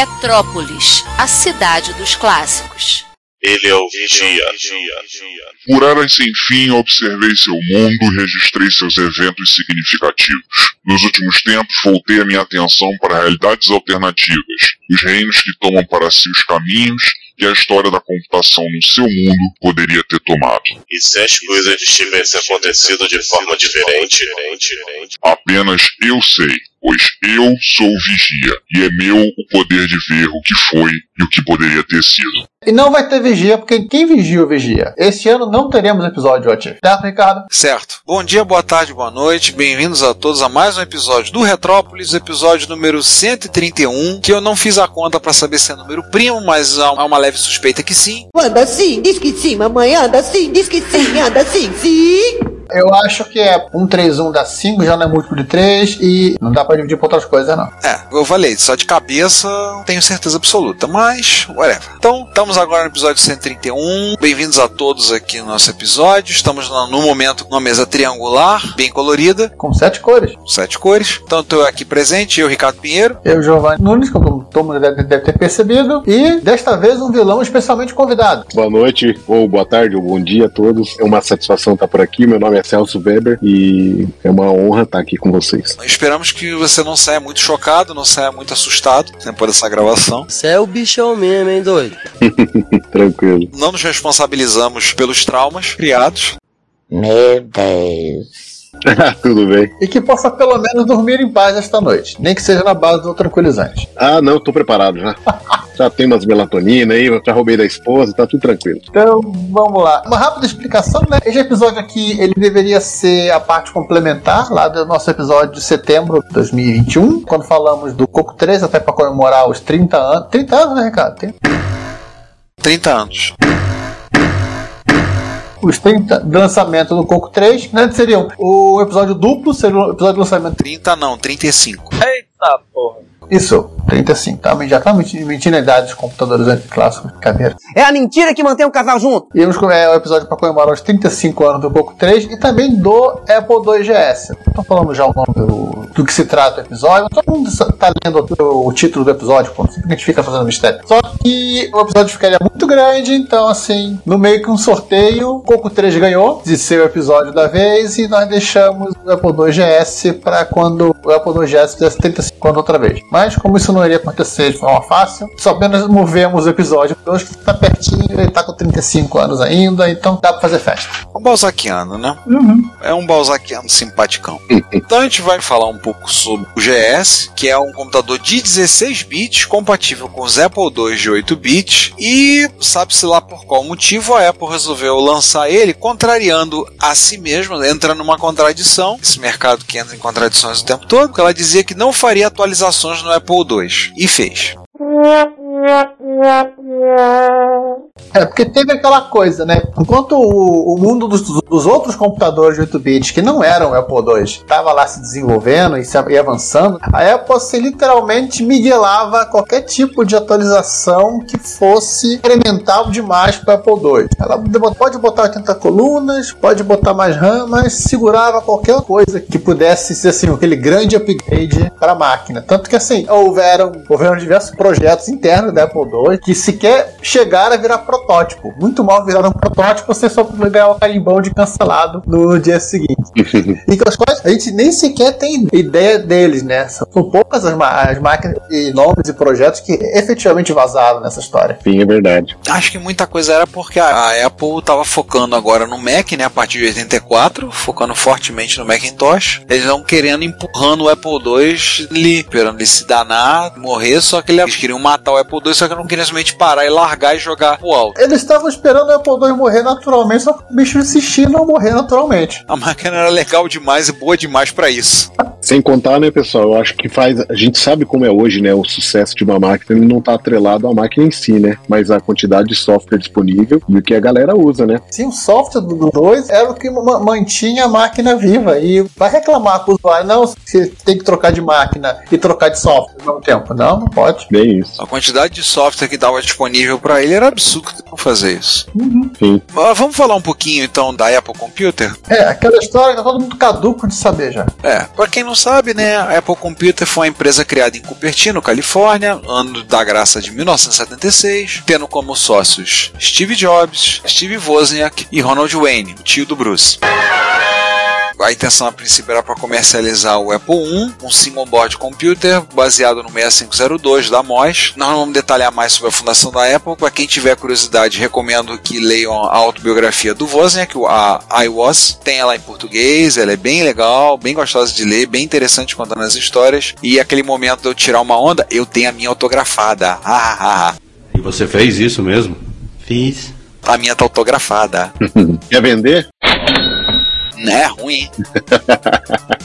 Retrópolis, a cidade dos clássicos. Ele é o Vigia. Por eras sem fim, observei seu mundo e registrei seus eventos significativos. Nos últimos tempos, voltei a minha atenção para realidades alternativas, os reinos que tomam para si os caminhos que a história da computação no seu mundo poderia ter tomado. E se as coisas tivessem acontecido de forma diferente? Apenas eu sei, pois eu sou o vigia, e é meu o poder de ver o que foi e o que poderia ter sido. E não vai ter vigia, porque quem vigia o vigia? Este ano não teremos episódio What If. Certo, Ricardo? Certo. Bom dia, boa tarde, boa noite. Bem-vindos a todos a mais um episódio do Retrópolis, episódio número 131, que eu não fiz a conta para saber se é número primo, mas há uma leve suspeita que sim. Anda sim, diz que sim, mamãe, anda sim, diz que sim, anda sim, sim. Eu acho que é 1, 3, 1 dá 5, já não é múltiplo de 3 e não dá pra dividir por outras coisas, não. É, eu falei, só de cabeça não tenho certeza absoluta, mas whatever. Então, estamos agora no episódio 131. Bem-vindos a todos aqui no nosso episódio. Estamos no, no momento numa mesa triangular, bem colorida, Com sete cores. sete cores. Então, estou aqui presente, eu, Ricardo Pinheiro. Eu, Giovanni Nunes, como todo mundo deve, deve ter percebido. E desta vez um vilão especialmente convidado. Boa noite, ou boa tarde, ou bom dia a todos. É uma satisfação estar por aqui. Meu nome é Celso Weber e é uma honra estar aqui com vocês. Esperamos que você não saia muito chocado, não saia muito assustado depois dessa gravação. Você é o bichão mesmo, hein, doido? Tranquilo. Não nos responsabilizamos pelos traumas criados. Meu Deus. Tudo bem. E que possa pelo menos dormir em paz esta noite. Nem que seja na base do tranquilizante. Ah, não, tô preparado já. Já tem umas melatonina aí, já roubei da esposa, tá tudo tranquilo. Então, vamos lá. Uma rápida explicação, né? Esse episódio aqui, ele deveria ser a parte complementar lá do nosso episódio de setembro de 2021, quando falamos do Coco 3, até para comemorar os 30 anos. 30 anos, né, Ricardo? Tem 30 anos. Os 30 do lançamento do Coco 3, né? Seriam o episódio duplo, seria o episódio do lançamento. 30 não, 35. Eita porra. Isso, 35, tá? Já tá menti- mentindo a idade dos computadores anticlássicos, brincadeira. É a mentira que mantém o casal junto. E vamos é o episódio para comemorar os 35 anos do Coco 3 e também do Apple II GS. Então falamos já o nome do, do que se trata o episódio. Todo mundo tá lendo o, o título do episódio, pô. Sempre que a gente fica fazendo mistério. Só que o episódio ficaria muito grande, então assim, no meio que um sorteio, o Coco 3 ganhou de ser o episódio da vez e nós deixamos o Apple II GS para quando o Apple II GS fizesse 35 anos outra vez. Mas como isso não iria acontecer de forma fácil, só apenas movemos o episódio hoje que tá pertinho, ele tá com 35 anos ainda, então dá pra fazer festa. Um balzaquiano, né? É um balzaquiano simpaticão. então a gente vai falar um pouco sobre o GS, que é um computador de 16 bits, compatível com os Apple II de 8 bits, e sabe-se lá por qual motivo a Apple resolveu lançar ele contrariando a si mesma, entra numa contradição, esse mercado que entra em contradições o tempo todo, porque ela dizia que não faria atualizações no Apple II, e fez. É, porque teve aquela coisa, né? Enquanto o, o mundo dos, dos outros computadores de 8 bits, que não eram o Apple II, estava lá se desenvolvendo e, se, e avançando, a Apple se literalmente miguelava qualquer tipo de atualização que fosse incremental demais para o Apple II. Ela pode botar 80 colunas, pode botar mais RAM, mas segurava qualquer coisa que pudesse ser assim, aquele grande upgrade para a máquina. Tanto que assim, houveram, houveram diversos projetos internos da Apple II que sequer chegaram a virar protótipo. Muito mal viraram um protótipo, você só ganhar o carimbão de cancelado no dia seguinte. e com as quais a gente nem sequer tem ideia deles, né? São poucas as, as máquinas e nomes e projetos que efetivamente vazaram nessa história. Sim, é verdade. Acho que muita coisa era porque a, Apple estava focando agora no Mac, né, a partir de 84, focando fortemente no Macintosh. Eles vão querendo empurrando o Apple II esperando ele se danar, morrer, só que ele queriam matar o Apple II, só que não queriam simplesmente parar e largar e jogar pro alto. Eles estavam esperando o Apple II morrer naturalmente, só que o bicho insistia em não morrer naturalmente. A máquina era legal demais e boa demais pra isso. Sem contar, né, pessoal? Eu acho que faz. A gente sabe como é hoje, né? O sucesso de uma máquina ele não tá atrelado à máquina em si, né? Mas a quantidade de software disponível e o que a galera usa, né? Sim, o software do 2 era o que ma- mantinha a máquina viva. E vai reclamar com o usuário, não, você tem que trocar de máquina e trocar de software ao mesmo tempo. Não, não pode. Bem isso. A quantidade de software que dava disponível pra ele era absurdo não fazer isso. Sim. Mas vamos falar um pouquinho então da Apple Computer? É, aquela história que tá todo mundo caduco de saber já. É, pra quem não sabe, né, a Apple Computer foi uma empresa criada em Cupertino, Califórnia, ano da graça de 1976, tendo como sócios Steve Jobs, Steve Wozniak e Ronald Wayne, tio do Bruce. A intenção a princípio era para comercializar o Apple I, um single board computer baseado no 6502 da MOS. Nós não vamos detalhar mais sobre a fundação da Apple. Para quem tiver curiosidade, recomendo que leiam a autobiografia do Wozniak, a I Was. Tem ela em português, ela é bem legal, bem gostosa de ler, bem interessante contando as histórias. E aquele momento de eu tirar uma onda, eu tenho a minha autografada. Ah, ah, ah. E você fez isso mesmo? Fiz. A minha tá autografada. Quer vender? Não é ruim.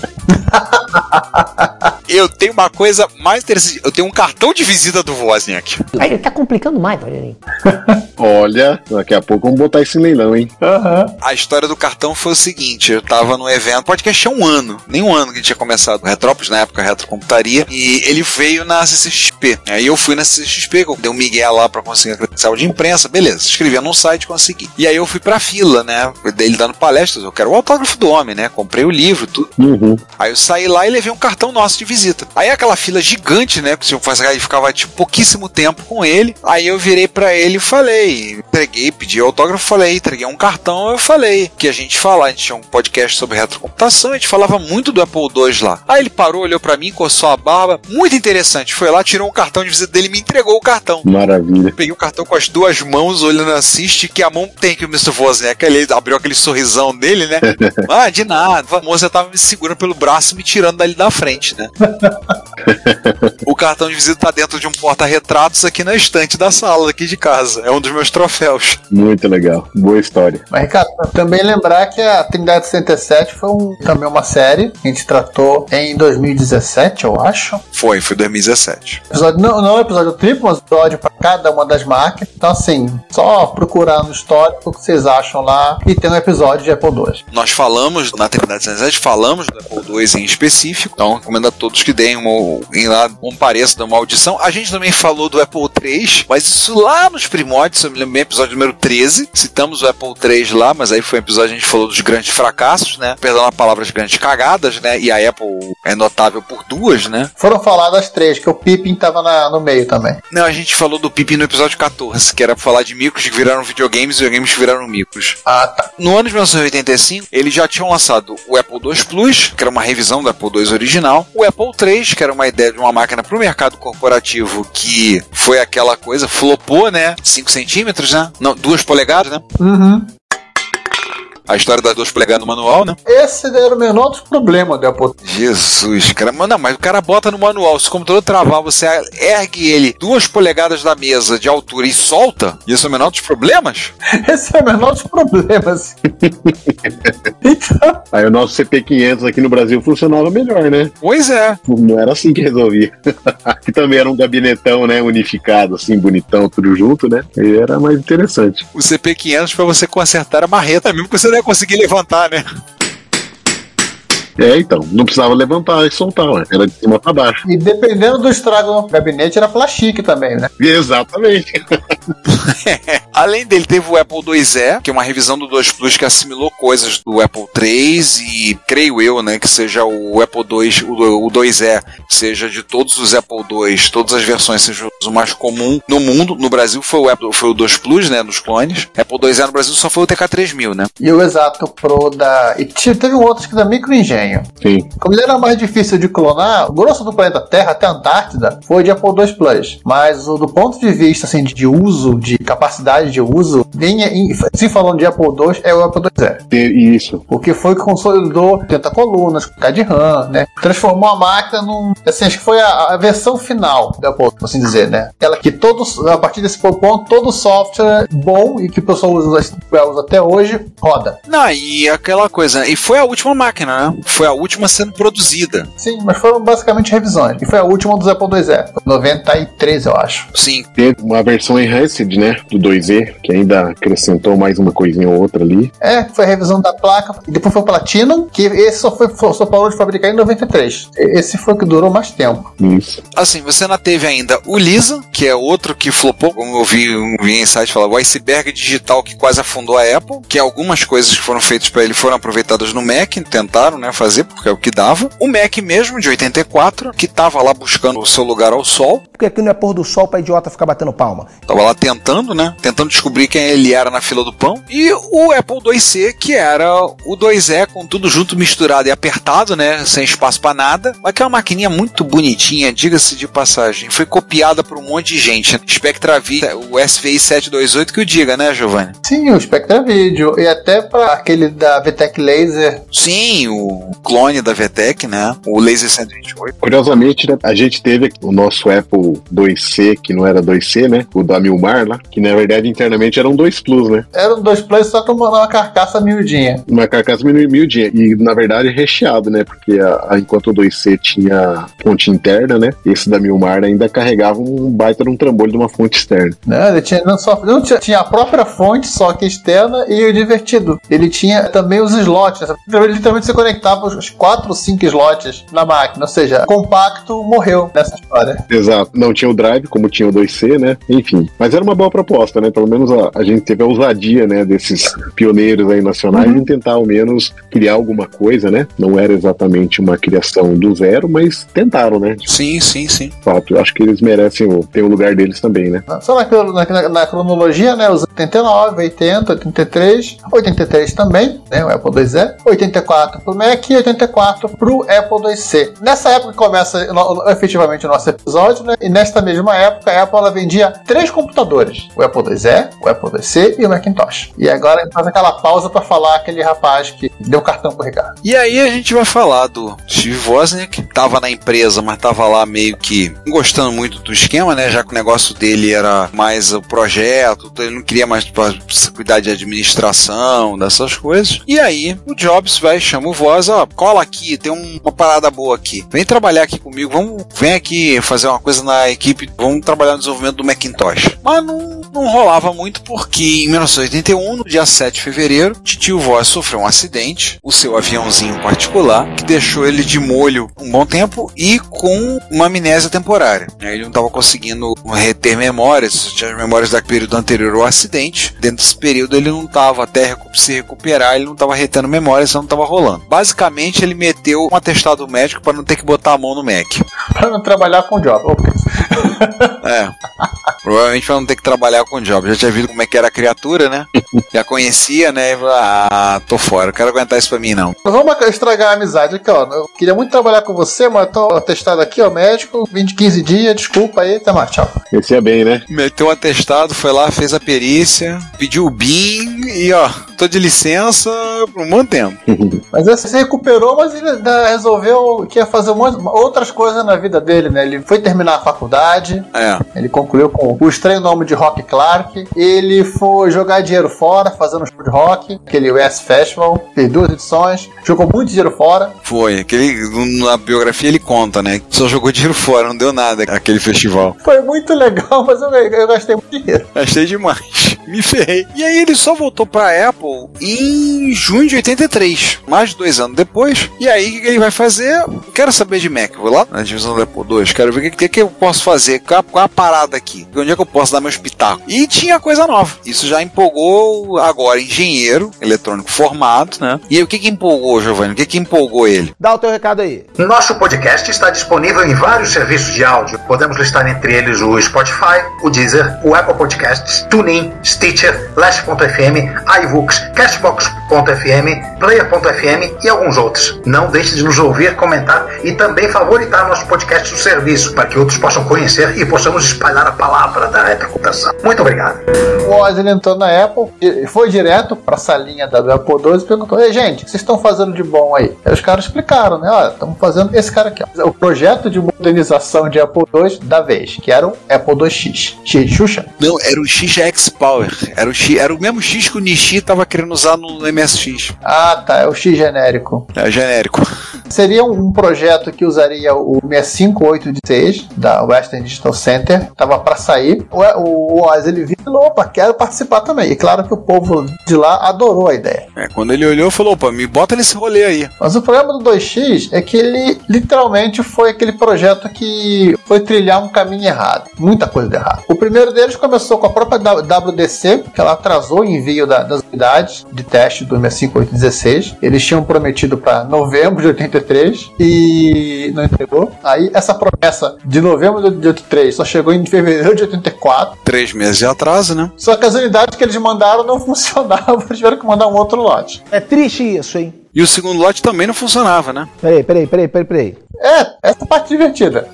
eu tenho uma coisa mais interessante. Eu tenho um cartão de visita do Wozniak. Aí ele tá complicando mais, Rogerinho. Olha, daqui a pouco vamos botar isso em leilão, hein? A história do cartão foi o seguinte: eu tava no evento, podcast tinha um ano, nem um ano que tinha começado o Retrópolis, na época Retrocomputaria, e ele veio na CCXP. Aí eu fui na CCXP, dei um migué lá pra conseguir a credencial de imprensa, beleza, escrevia num site, consegui. E aí eu fui pra fila, né, dele dando palestras, eu quero o autógrafo do homem, né, comprei o livro, tudo. Uhum. Aí eu saí lá e levei um cartão nosso de visita. Aí aquela fila gigante, né? Que o senhor faz aí ficava tipo pouquíssimo tempo com ele. Aí eu virei pra ele e falei, entreguei, pedi autógrafo, falei, entreguei um cartão, eu falei que a gente fala, a gente tinha um podcast sobre retrocomputação, a gente falava muito do Apple II lá. Aí ele parou, olhou pra mim, coçou a barba, muito interessante. Foi lá, tirou um cartão de visita dele e me entregou o cartão. Maravilha. Peguei o cartão com as duas mãos, olhando assim, estiquei a mão, tem que o Mr. Wozniak, ele abriu aquele sorrisão dele, né? ah, de nada. A moça tava me segurando pelo braço me tirando dali da frente, né? o cartão de visita tá dentro de um porta-retratos aqui na estante da sala aqui de casa. É um dos meus troféus. Muito legal. Boa história. Mas, Ricardo, também lembrar que a Trindade 67 foi um- também uma série que a gente tratou em 2017, eu acho. Foi, foi 2017. Episódio, não, não é episódio triplo, mas episódio para cada uma das máquinas. Então, assim, só procurar no histórico o que vocês acham lá e tem um episódio de Apple II. Nós falamos, na Trindade 67, falamos do Apple II em específico, então recomendo a todos que deem uma, em lá, um pareço, dão uma audição. A gente também falou do Apple III, mas isso lá nos primórdios, eu me lembro bem, episódio número 13, citamos o Apple III lá, mas aí foi um episódio que a gente falou dos grandes fracassos, né? Perdão a palavra de grandes cagadas, né? E a Apple é notável por duas, né? Foram faladas três, que o Pippin tava na- no meio também. Não, a gente falou do Pippin no episódio 14, que era pra falar de micros que viraram videogames e videogames que viraram micros. Ah, tá. No ano de 1985, eles já tinham lançado o Apple II Plus, que era uma revisão do Apple II original, o Apple III, que era uma ideia de uma máquina para o mercado corporativo que foi aquela coisa, flopou, né? 5 centímetros, né? Não, 2 polegadas, né? Uhum. A história das 2 polegadas no manual, né? Esse era o menor dos problemas do Apple II. Jesus, cara. Mas não, mas o cara bota no manual. Se o computador travar, você ergue ele duas polegadas da mesa de altura e solta. Isso é o menor dos problemas? Esse é o menor dos problemas. Aí o nosso CP500 aqui no Brasil funcionava melhor, né? Pois é. Não era assim que resolvia. que também era um gabinetão, né? Unificado, assim, bonitão, tudo junto, né? E era mais interessante. O CP500 para você consertar a marreta, mesmo que você não ia conseguir levantar, né? É, então, não precisava levantar e soltar, né? Era de cima pra baixo. E dependendo do estrago no gabinete, era plastique também, né? Exatamente. Além dele, teve o Apple IIe, que é uma revisão do 2 Plus que assimilou coisas do Apple III e creio eu, né, que seja o Apple II, o, o IIe, seja de todos os Apple II, todas as versões seja o mais comum no mundo. No Brasil foi o Apple, foi o 2 Plus, né, dos clones. Apple IIe no Brasil só foi o TK3000, né? E o Exato Pro da. E teve um outro que da Microengenho. Desenho. Sim. Como ele era mais difícil de clonar, o grosso do planeta Terra até a Antártida foi de Apple II Plus. Mas o, do ponto de vista assim, de, uso, de capacidade de uso, vinha em, assim falando de Apple II, é o Apple IIe. E- Isso. Porque foi o que consolidou 80 colunas, K de RAM, né? Transformou a máquina num. Assim, acho que foi a, a versão final da Apple, por assim dizer, né? Ela que todos, a partir desse ponto, todo software bom e que o pessoal usa, usa até hoje roda. Não, e aquela coisa, e foi a última máquina, né? Foi a última sendo produzida. Sim, mas foram basicamente revisões. E foi a última dos Apple IIe. Foi 93, eu acho. Sim. Teve uma versão enhanced, né? Do 2E, que ainda acrescentou mais uma coisinha ou outra ali. É, foi a revisão da placa. E depois foi o Platinum, que esse só, foi, só parou de fabricar em 93. Esse foi o que durou mais tempo. Isso. Assim, você ainda teve ainda o Lisa, que é outro que flopou, como eu vi, vi em site falar, o iceberg digital que quase afundou a Apple, que algumas coisas que foram feitas para ele foram aproveitadas no Mac, tentaram, né, fazer, porque é o que dava. O Mac mesmo, de 84, que tava lá buscando o seu lugar ao sol, Porque aqui não é pôr do sol pra idiota ficar batendo palma. Tava lá tentando, né? Tentando descobrir quem ele era na fila do pão. E o Apple IIc, que era o 2E com tudo junto, misturado e apertado, né? Sem espaço pra nada. Mas que é uma maquininha muito bonitinha, diga-se de passagem. Foi copiada por um monte de gente. Spectra Video, o SVI 728 que o diga, né, Giovanni? Sim, o Spectra Video. E até para aquele da VTEC Laser. Sim, o clone da VTEC, né? O Laser 128. Curiosamente, né, a gente teve o nosso Apple 2C, que não era 2C, né? O da Milmar lá, que na verdade internamente era um 2 Plus, né? Era um dois plays só com uma, carcaça miudinha. Uma carcaça miudinha. E na verdade recheado, né? Porque a- a- enquanto o 2C tinha fonte interna, né? Esse da Milmar ainda carregava um baita de um trambolho de uma fonte externa. Né? Ele tinha, não só, não tinha, tinha a própria fonte, só que externa, e o divertido. Ele tinha também os slots. né? Ele literalmente você conectava os 4 ou 5 slots na máquina. Ou seja, compacto morreu nessa história. Exato. Não tinha o Drive, como tinha o 2C, né? Enfim. Mas era uma boa proposta, né? Pelo menos a, a gente teve a ousadia, né? Desses pioneiros aí nacionais em tentar ao menos criar alguma coisa, né? Não era exatamente uma criação do zero, mas tentaram, né? Sim, sim, sim. fato. Eu acho que eles merecem o, ter o lugar deles também, né? Só na, na- na- na cronologia, né? Os 89, 80, 83, 83 também, né? O Apple IIe, 84 pro Mac e 84 pro Apple IIc. Nessa época que começa no- efetivamente o nosso episódio, né? E nesta mesma época, a Apple vendia três computadores: o Apple IIe, o Apple IIc e o Macintosh. E agora faz aquela pausa para falar aquele rapaz que deu cartão pro Ricardo. E aí a gente vai falar do Steve Wozniak, que tava na empresa, mas tava lá meio que gostando muito do esquema, né? Já que o negócio dele era mais o projeto, então ele não queria mais cuidar de administração, dessas coisas. E aí o Jobs vai, chama o Voz, ó, cola aqui, tem um- uma parada boa aqui. Vem trabalhar aqui comigo, vamos, vem aqui fazer uma coisa na equipe, vamos trabalhar no desenvolvimento do Macintosh. Mas não, não rolava muito porque em 1981, no dia 7 de fevereiro, Titio Voz sofreu um acidente, o seu aviãozinho particular, que deixou ele de molho um bom tempo e com uma amnésia temporária. Ele não estava conseguindo reter memórias, tinha as memórias do período anterior ao acidente. Dentro desse período ele não estava até se recuperar, ele não estava retendo memórias, não estava rolando. Basicamente ele meteu um atestado médico para não ter que botar a mão no Mac. Pra não trabalhar com o Job. Opa. É. Provavelmente pra não ter que trabalhar com o Job. Já tinha visto como é que era a criatura, né? Já conhecia, né? E falou, ah, tô fora, não quero aguentar isso pra mim, não. Não Vamos estragar a amizade aqui, ó. Eu queria muito trabalhar com você, mas tô atestado aqui, ó, médico, 20, 15 dias, desculpa aí, até mais, tchau. Esse é bem, né? Meteu um atestado, foi lá, fez a perícia, pediu o BIM e ó, tô de licença por um bom tempo. Mas se recuperou, mas ele ainda resolveu que ia fazer um monte- outras coisas na vida dele, né? Ele foi terminar a faculdade, É. ele concluiu com o estranho nome de Rock Clark, ele foi jogar dinheiro fora, fazendo um show de rock, aquele US Festival, fez duas edições, jogou muito dinheiro fora. Foi, aquele, na biografia ele conta, né? Só jogou dinheiro fora, não deu nada aquele festival. Foi muito legal, mas eu, eu gastei muito dinheiro. Achei demais. Me ferrei. E aí ele só voltou pra Apple em junho de 83, mais de dois anos depois. E aí o que ele vai fazer? Quero saber de Mac. Vou lá na divisão do Apple II, quero ver o que, que, que eu posso fazer, qual, a- qual a parada aqui, onde é que eu posso dar meu espetáculo. E tinha coisa nova. Isso já empolgou agora engenheiro eletrônico formado, né? E aí o que que empolgou, Giovanni? O que que empolgou ele? Dá o teu recado aí. Nosso podcast está disponível em vários serviços de áudio. Podemos listar entre eles o Spotify, o Deezer, o Apple Podcasts, TuneIn, Stitcher, Last.fm, iVoox, Cashbox.fm, Player.fm e alguns outros. Não deixe de nos ouvir, comentar e também favoritar nosso podcast do serviço para que outros possam conhecer e possamos espalhar a palavra da retrocomputação. Muito obrigado. O Oz ele entrou na Apple e foi direto pra salinha da do Apple II e perguntou: Ei, gente, o que vocês estão fazendo de bom aí? Aí os caras explicaram, né? Olha, estamos fazendo esse cara aqui, ó. O projeto de modernização de Apple II da vez, que era o Apple IIX. X, Xuxa? Não, era o XX Power. Era o, X, era o mesmo X que o Nishi tava querendo usar no MSX. Ah, tá, é o X genérico. É genérico. Seria um projeto que usaria o 65816 da Western Digital Center, tava para sair. O Oz ele viu e falou: opa, quero participar também. E claro que o povo de lá adorou a ideia. É, quando ele olhou, falou: opa, me bota nesse rolê aí. Mas o problema do 2X é que ele literalmente foi aquele projeto que foi trilhar um caminho errado. Muita coisa de errado. O primeiro deles começou com a própria WDC, que ela atrasou o envio da- das unidades de teste do 65816. Eles tinham prometido para novembro de 83 e não entregou. Aí essa promessa de novembro de 83 só chegou em fevereiro de 84. Três meses de atraso, né? Só que as unidades que eles mandaram não funcionavam, eles tiveram que mandar um outro lote. É triste isso, hein? E o segundo lote também não funcionava, né? Peraí, peraí, peraí, peraí, peraí. É, essa parte divertida.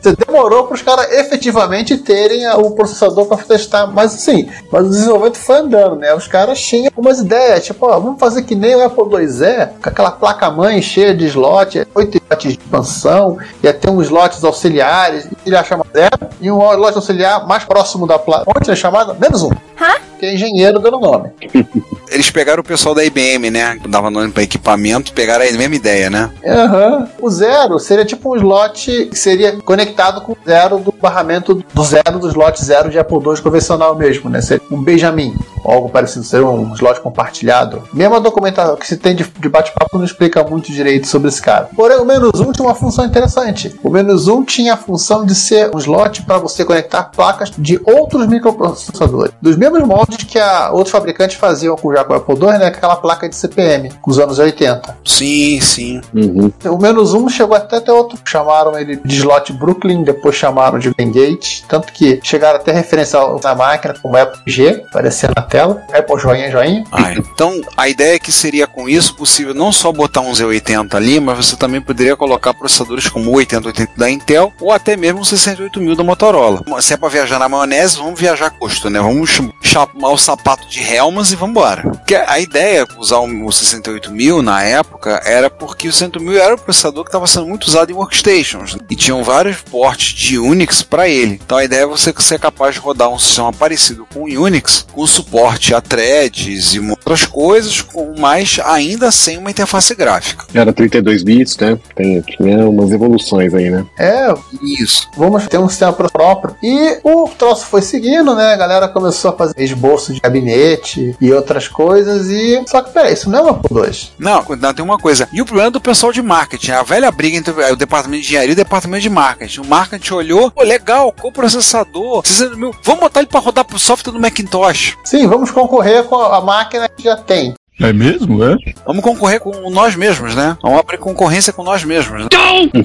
Você demorou para os caras efetivamente terem o processador para testar, mas assim, mas o desenvolvimento foi andando, né? Os caras tinham algumas ideias, tipo, ó, vamos fazer que nem o Apple IIe, com aquela placa-mãe cheia de slot, 8 slots de expansão, ia ter uns slots auxiliares, ele ia chamar e um slot auxiliar mais próximo da placa. Onde é chamado? Menos um. Que é engenheiro dando nome. Eles pegaram o pessoal da IBM, né? Que dava nome pra equipamento, pegaram a mesma ideia, né? Aham. O zero seria tipo um slot que seria conectado com o zero do barramento do zero do slot zero de Apple II convencional mesmo, né? Seria um Benjamin, algo parecido, seria um slot compartilhado. Mesmo a documentação que se tem de, de bate-papo não explica muito direito sobre esse cara. Porém, o menos um tinha uma função interessante. O menos um tinha a função de ser um slot para você conectar placas de outros microprocessadores. Dos mesmos moldes que a, outros fabricantes faziam com já com o Apple II, né? Aquela placa de CPM, com os anos 80. Sim, sim. O menos um chegou até até outro. Chamaram ele de slot Brooklyn, depois chamaram de Bengate. Tanto que chegaram até a referenciar na máquina como Apple G, aparecia na tela. Apple joinha, joinha. Ah, então a ideia é que seria com isso possível não só botar um Z80 ali, mas você também poderia colocar processadores como o 8080 da Intel ou até mesmo o 68000 da Motorola. Se é pra viajar na maionese, vamos viajar a custo, né? Vamos ch- chapar o sapato de Helmas e vambora. Porque a ideia usar o o 68000 na época era porque o 68000 era o processador que estava sendo muito usado em workstations né? e tinham vários ports de Unix para ele. Então a ideia é você ser capaz de rodar um sistema parecido com o Unix, com suporte a threads e outras coisas, com mais ainda sem uma interface gráfica. Era 32 bits, né? Tem, tinha umas evoluções aí, né? É, isso. Vamos ter um sistema próprio. E o troço foi seguindo, né? A galera começou a fazer esboço de gabinete e outras coisas. E. Só que, peraí, isso não é um Apple II. Não, não, tem uma coisa. E o problema é do pessoal de marketing. A velha briga entre o departamento de engenharia e o departamento de marketing. O marketing olhou, pô, legal, coprocessador, 600 mil, vamos botar ele para rodar pro software do Macintosh. Sim, vamos concorrer com a máquina que já tem. É mesmo, é? Vamos concorrer com nós mesmos, né? Vamos abrir concorrência com nós mesmos, né?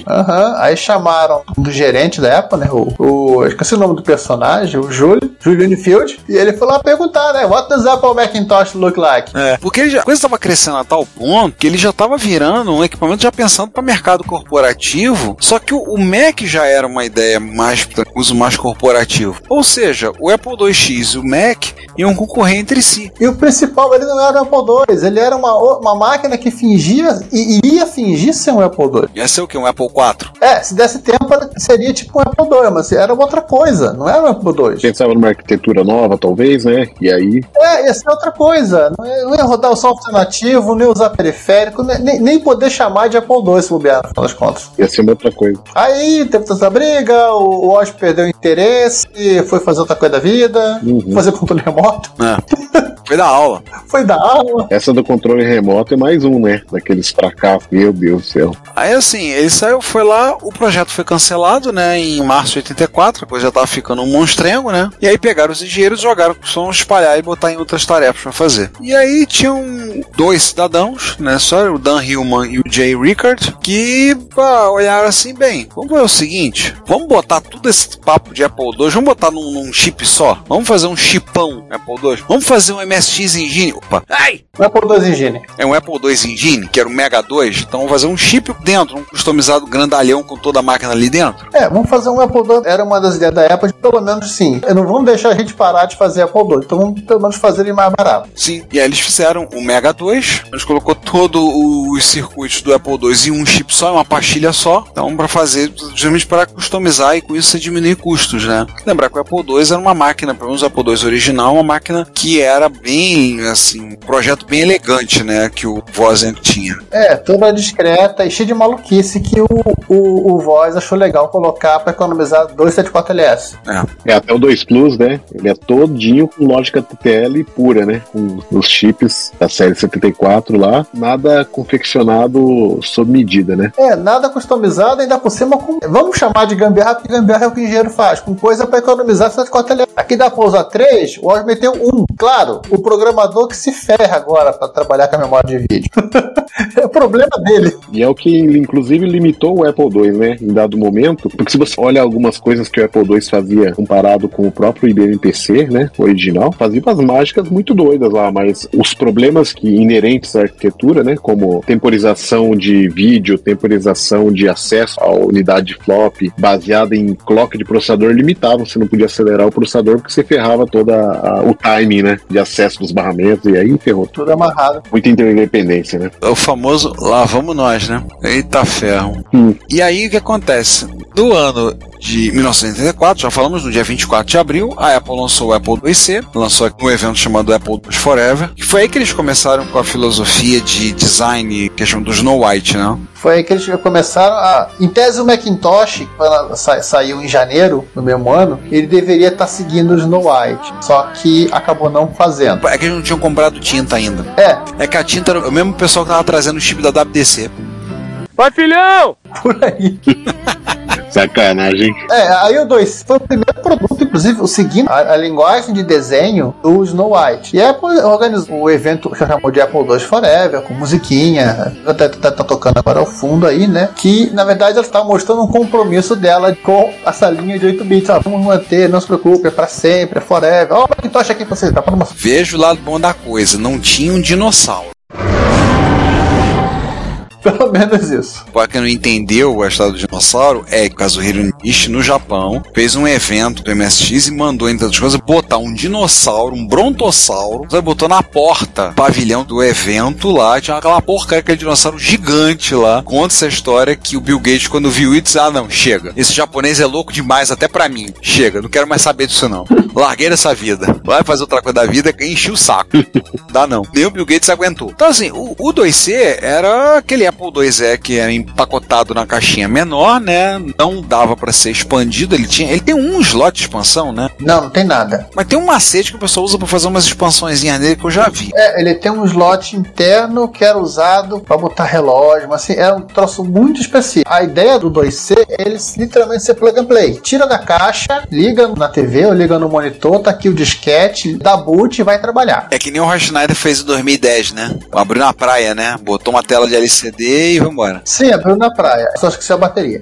Aham, aí chamaram do gerente da Apple, né? O, o, esqueci o nome do personagem, o Júlio, Julian Field, e ele foi lá perguntar, né? What does Apple Macintosh look like? É, porque ele já- a coisa estava crescendo a tal ponto que ele já estava virando um equipamento já pensando para mercado corporativo, só que o, o Mac já era uma ideia mais para uso mais corporativo. Ou seja, o Apple IIX e o Mac iam concorrer entre si. E o principal, ele não era o Apple II, ele era uma, uma máquina que fingia e iria fingir ser um Apple II. Ia ser o que? Um Apple IV? É, se desse tempo seria tipo um Apple II, mas era outra coisa, não era um Apple II. Pensava numa arquitetura nova, talvez, né? E aí. É, ia ser outra coisa. Não ia, não ia rodar o software nativo, nem usar periférico, ne- nem, nem poder chamar de Apple II se bobear, no final das contas. Ia ser uma outra coisa. Aí teve essa briga, o, o Oz perdeu o interesse, foi fazer outra coisa da vida, Uhum. fazer controle remoto, É. Foi da aula. foi dar aula. Essa do controle remoto é mais um, né? Daqueles fracassos. Meu Deus do céu. Aí assim, ele saiu, foi lá, o projeto foi cancelado, né? Em março de 84, a coisa já tava ficando um monstrengo, né? E aí pegaram os engenheiros, jogaram o som, espalhar e botar em outras tarefas pra fazer. E aí tinham dois cidadãos, né? Só o Dan Hillman e o Jay Rickard, que pá, olharam assim, bem, vamos ver o seguinte, vamos botar tudo esse papo de Apple II, vamos botar num, num chip só? Vamos fazer um chipão Apple II? Vamos fazer um MSX Engine? Opa, ai! Um Apple II Engine. É um Apple II Engine, que era o Mega 2, então vamos fazer um chip dentro, um customizado grandalhão com toda a máquina ali dentro. É, vamos fazer um Apple II. Era uma das ideias da Apple, pelo menos sim. Não vamos deixar a gente parar de fazer Apple II. Então vamos pelo menos fazer ele mais barato. Sim, e aí eles fizeram o Mega 2, eles colocou todos os circuitos do Apple II em um chip só, em uma pastilha só, então para fazer, justamente para customizar e com isso você diminuir custos, né? Lembrar que o Apple II era uma máquina, pelo menos o Apple II original, uma máquina que era bem, assim, um projeto bem elegante, né, que o Wozniak tinha. É, toda discreta e cheia de maluquice que o, o, o Voz achou legal colocar para economizar 274LS. É. É até o 2 Plus, né? Ele é todinho com lógica TTL pura, né? Com os chips da série 74 lá. Nada confeccionado sob medida, né? É, nada customizado, ainda por cima com. Vamos chamar de gambiarra, porque gambiarra é o que o engenheiro faz, com coisa para economizar 74LS. Aqui dá pra usar 3, o Voz meteu um. Claro, o programador que se ferra agora para trabalhar com a memória de vídeo. é o problema dele. E é o que, inclusive, limitou o Apple II, né? Em dado momento. Porque se você olha algumas coisas que o Apple II fazia comparado com o próprio IBM PC, né? Original, fazia umas mágicas muito doidas lá, mas os problemas que inerentes à arquitetura, né? Como temporização de vídeo, temporização de acesso à unidade de flop, baseada em clock de processador, limitavam. Você não podia acelerar o processador porque você ferrava todo o timing, né? De acesso dos barramentos, e aí ferrou. Tudo amarrado. Muita interdependência, né? É o famoso lá vamos nós, né? Eita ferro. Hum. E aí o que acontece? Do ano de 1984, já falamos no dia 24 de abril, a Apple lançou o Apple IIc, lançou um evento chamado Apple II Forever, e foi aí que eles começaram com a filosofia de design que chamam do Snow White, né? Foi aí que eles começaram a. Em tese, o Macintosh, quando sa saiu em janeiro do mesmo ano, ele deveria estar seguindo o Snow White. Só que acabou não fazendo. É que eles não tinham comprado tinta ainda. É. É que a tinta era o mesmo pessoal que tava trazendo o chip da WDC. Vai, filhão! Por aí. Sacanagem. É, aí o 2 foi o primeiro produto, inclusive, seguindo a, a, linguagem de desenho do Snow White. E a Apple organizou o evento que chamou de Apple II Forever, com musiquinha, até tá, tá, tocando agora ao fundo aí, né? Que na verdade ela está mostrando um compromisso dela com essa linha de 8 bits. Ah, vamos manter, não se preocupe, é pra sempre, é forever. Ó, o Macintosh aqui pra você, tá falando Vejo o lado bom da coisa, não tinha um dinossauro. Pelo menos isso. Para quem não entendeu a história do dinossauro, é que o Kazuhiro Nishi, no Japão, fez um evento do MSX e mandou, entre outras coisas, botar um dinossauro, um brontossauro, botou na porta, pavilhão do evento lá, tinha aquela porcaria, aquele dinossauro gigante lá. Conta essa história que o Bill Gates, quando viu isso, ah não, chega. Esse japonês é louco demais até pra mim. Chega, não quero mais saber disso não. Larguei essa vida. Vai fazer outra coisa da vida, enchi o saco. Dá não. Nem o Bill Gates aguentou. Então assim, o, o 2C era aquele Apple IIe que era empacotado na caixinha menor, né? Não dava para ser expandido. Ele tinha, ele tem um slot de expansão, né? Não, não tem nada. Mas tem um macete que o pessoal usa para fazer umas expansões nele que eu já vi. É, ele tem um slot interno que era usado para botar relógio, mas assim, é um troço muito específico. A ideia do 2C é ele literalmente ser plug and play. Tira da caixa, liga na TV ou liga no monitor, tá aqui o disquete, dá boot e vai trabalhar. É que nem o Roy Schneider fez em 2010, né? Abriu na praia, né? Botou uma tela de LCD e vambora. Sim, abriu na praia. Só esqueceu a bateria.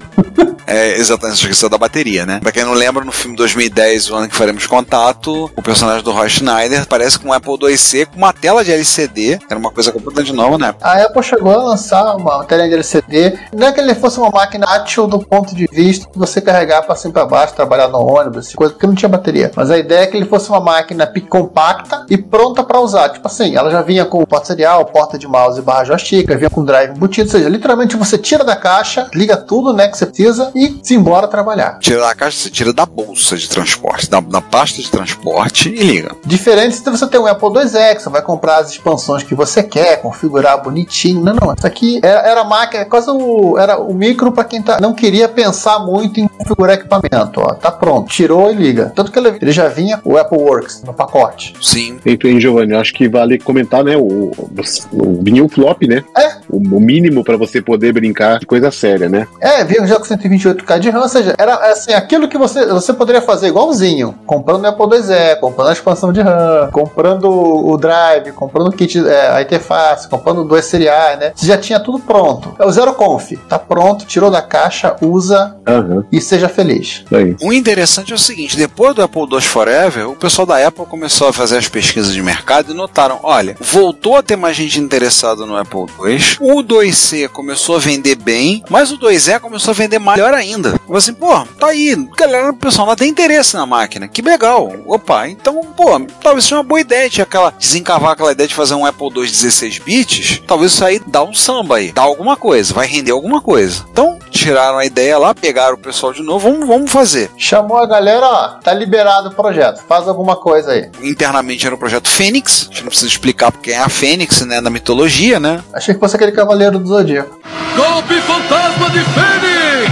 é, exatamente, só esqueceu da bateria, né? Pra quem não lembra, no filme 2010, o ano que faremos contato, o personagem do Roy Schneider parece com um Apple IIc com uma tela de LCD. Era uma coisa completamente nova, né? A Apple chegou a lançar uma tela de LCD. Não é que ele fosse uma máquina átil do ponto de vista que você carregar pra cima e pra baixo, trabalhar no ônibus, coisa porque não tinha bateria. Mas a ideia é que ele fosse uma máquina compacta e pronta para usar. Tipo assim, ela já vinha com porta serial, porta de mouse e barra joystick, vinha com drive embutido. Ou seja, literalmente você tira da caixa, liga tudo né, que você precisa e se embora trabalhar. Tira da caixa, você tira da bolsa de transporte, da, da pasta de transporte e liga. Diferente se você tem um Apple IIe, que você vai comprar as expansões que você quer, configurar bonitinho. Não, não. Isso aqui era, era máquina, é quase o, era o micro para quem tá, não queria pensar muito em configurar equipamento. Ó, tá pronto, tirou e liga. Tanto que ele, ele já vinha o Apple Works no pacote. Sim. Aí, Giovanni, acho que vale comentar, né? O, o o flop, né? É. O, o mínimo para você poder brincar de coisa séria, né? É, vinha já com 128K de RAM, ou seja, era assim, aquilo que você, você poderia fazer igualzinho, comprando o Apple IIe, comprando a expansão de RAM, comprando o drive, comprando o kit, é, a interface, comprando 2 seriais, né? Você já tinha tudo pronto. É o Zero Conf, tá pronto, tirou da caixa, usa Aham. e seja feliz. Aí. O interessante é o seguinte: depois do Apple II Forever, o pessoal da Apple começou a fazer as pesquisas de mercado e notaram: olha, voltou a ter mais gente interessada no Apple II, o 2C começou a vender bem, mas o 2E começou a vender melhor ainda. Falei assim, pô, tá aí, galera, o pessoal não tem interesse na máquina, que legal. Opa, então, pô, talvez seja uma boa ideia aquela, desencavar aquela ideia de fazer um Apple II 16 bits, talvez isso aí dá um samba aí, dá alguma coisa, vai render alguma coisa. Então, tiraram a ideia lá, pegaram o pessoal de novo, vamos, vamos fazer. Chamou a galera, ó, tá liberado o projeto, faz alguma coisa aí. Internamente era o projeto Fênix, a gente não precisa explicar porque é a Fênix, né, na mitologia, né? Achei que fosse aquele cavaleiro do Zodíaco. Golpe fantasma de Fênix!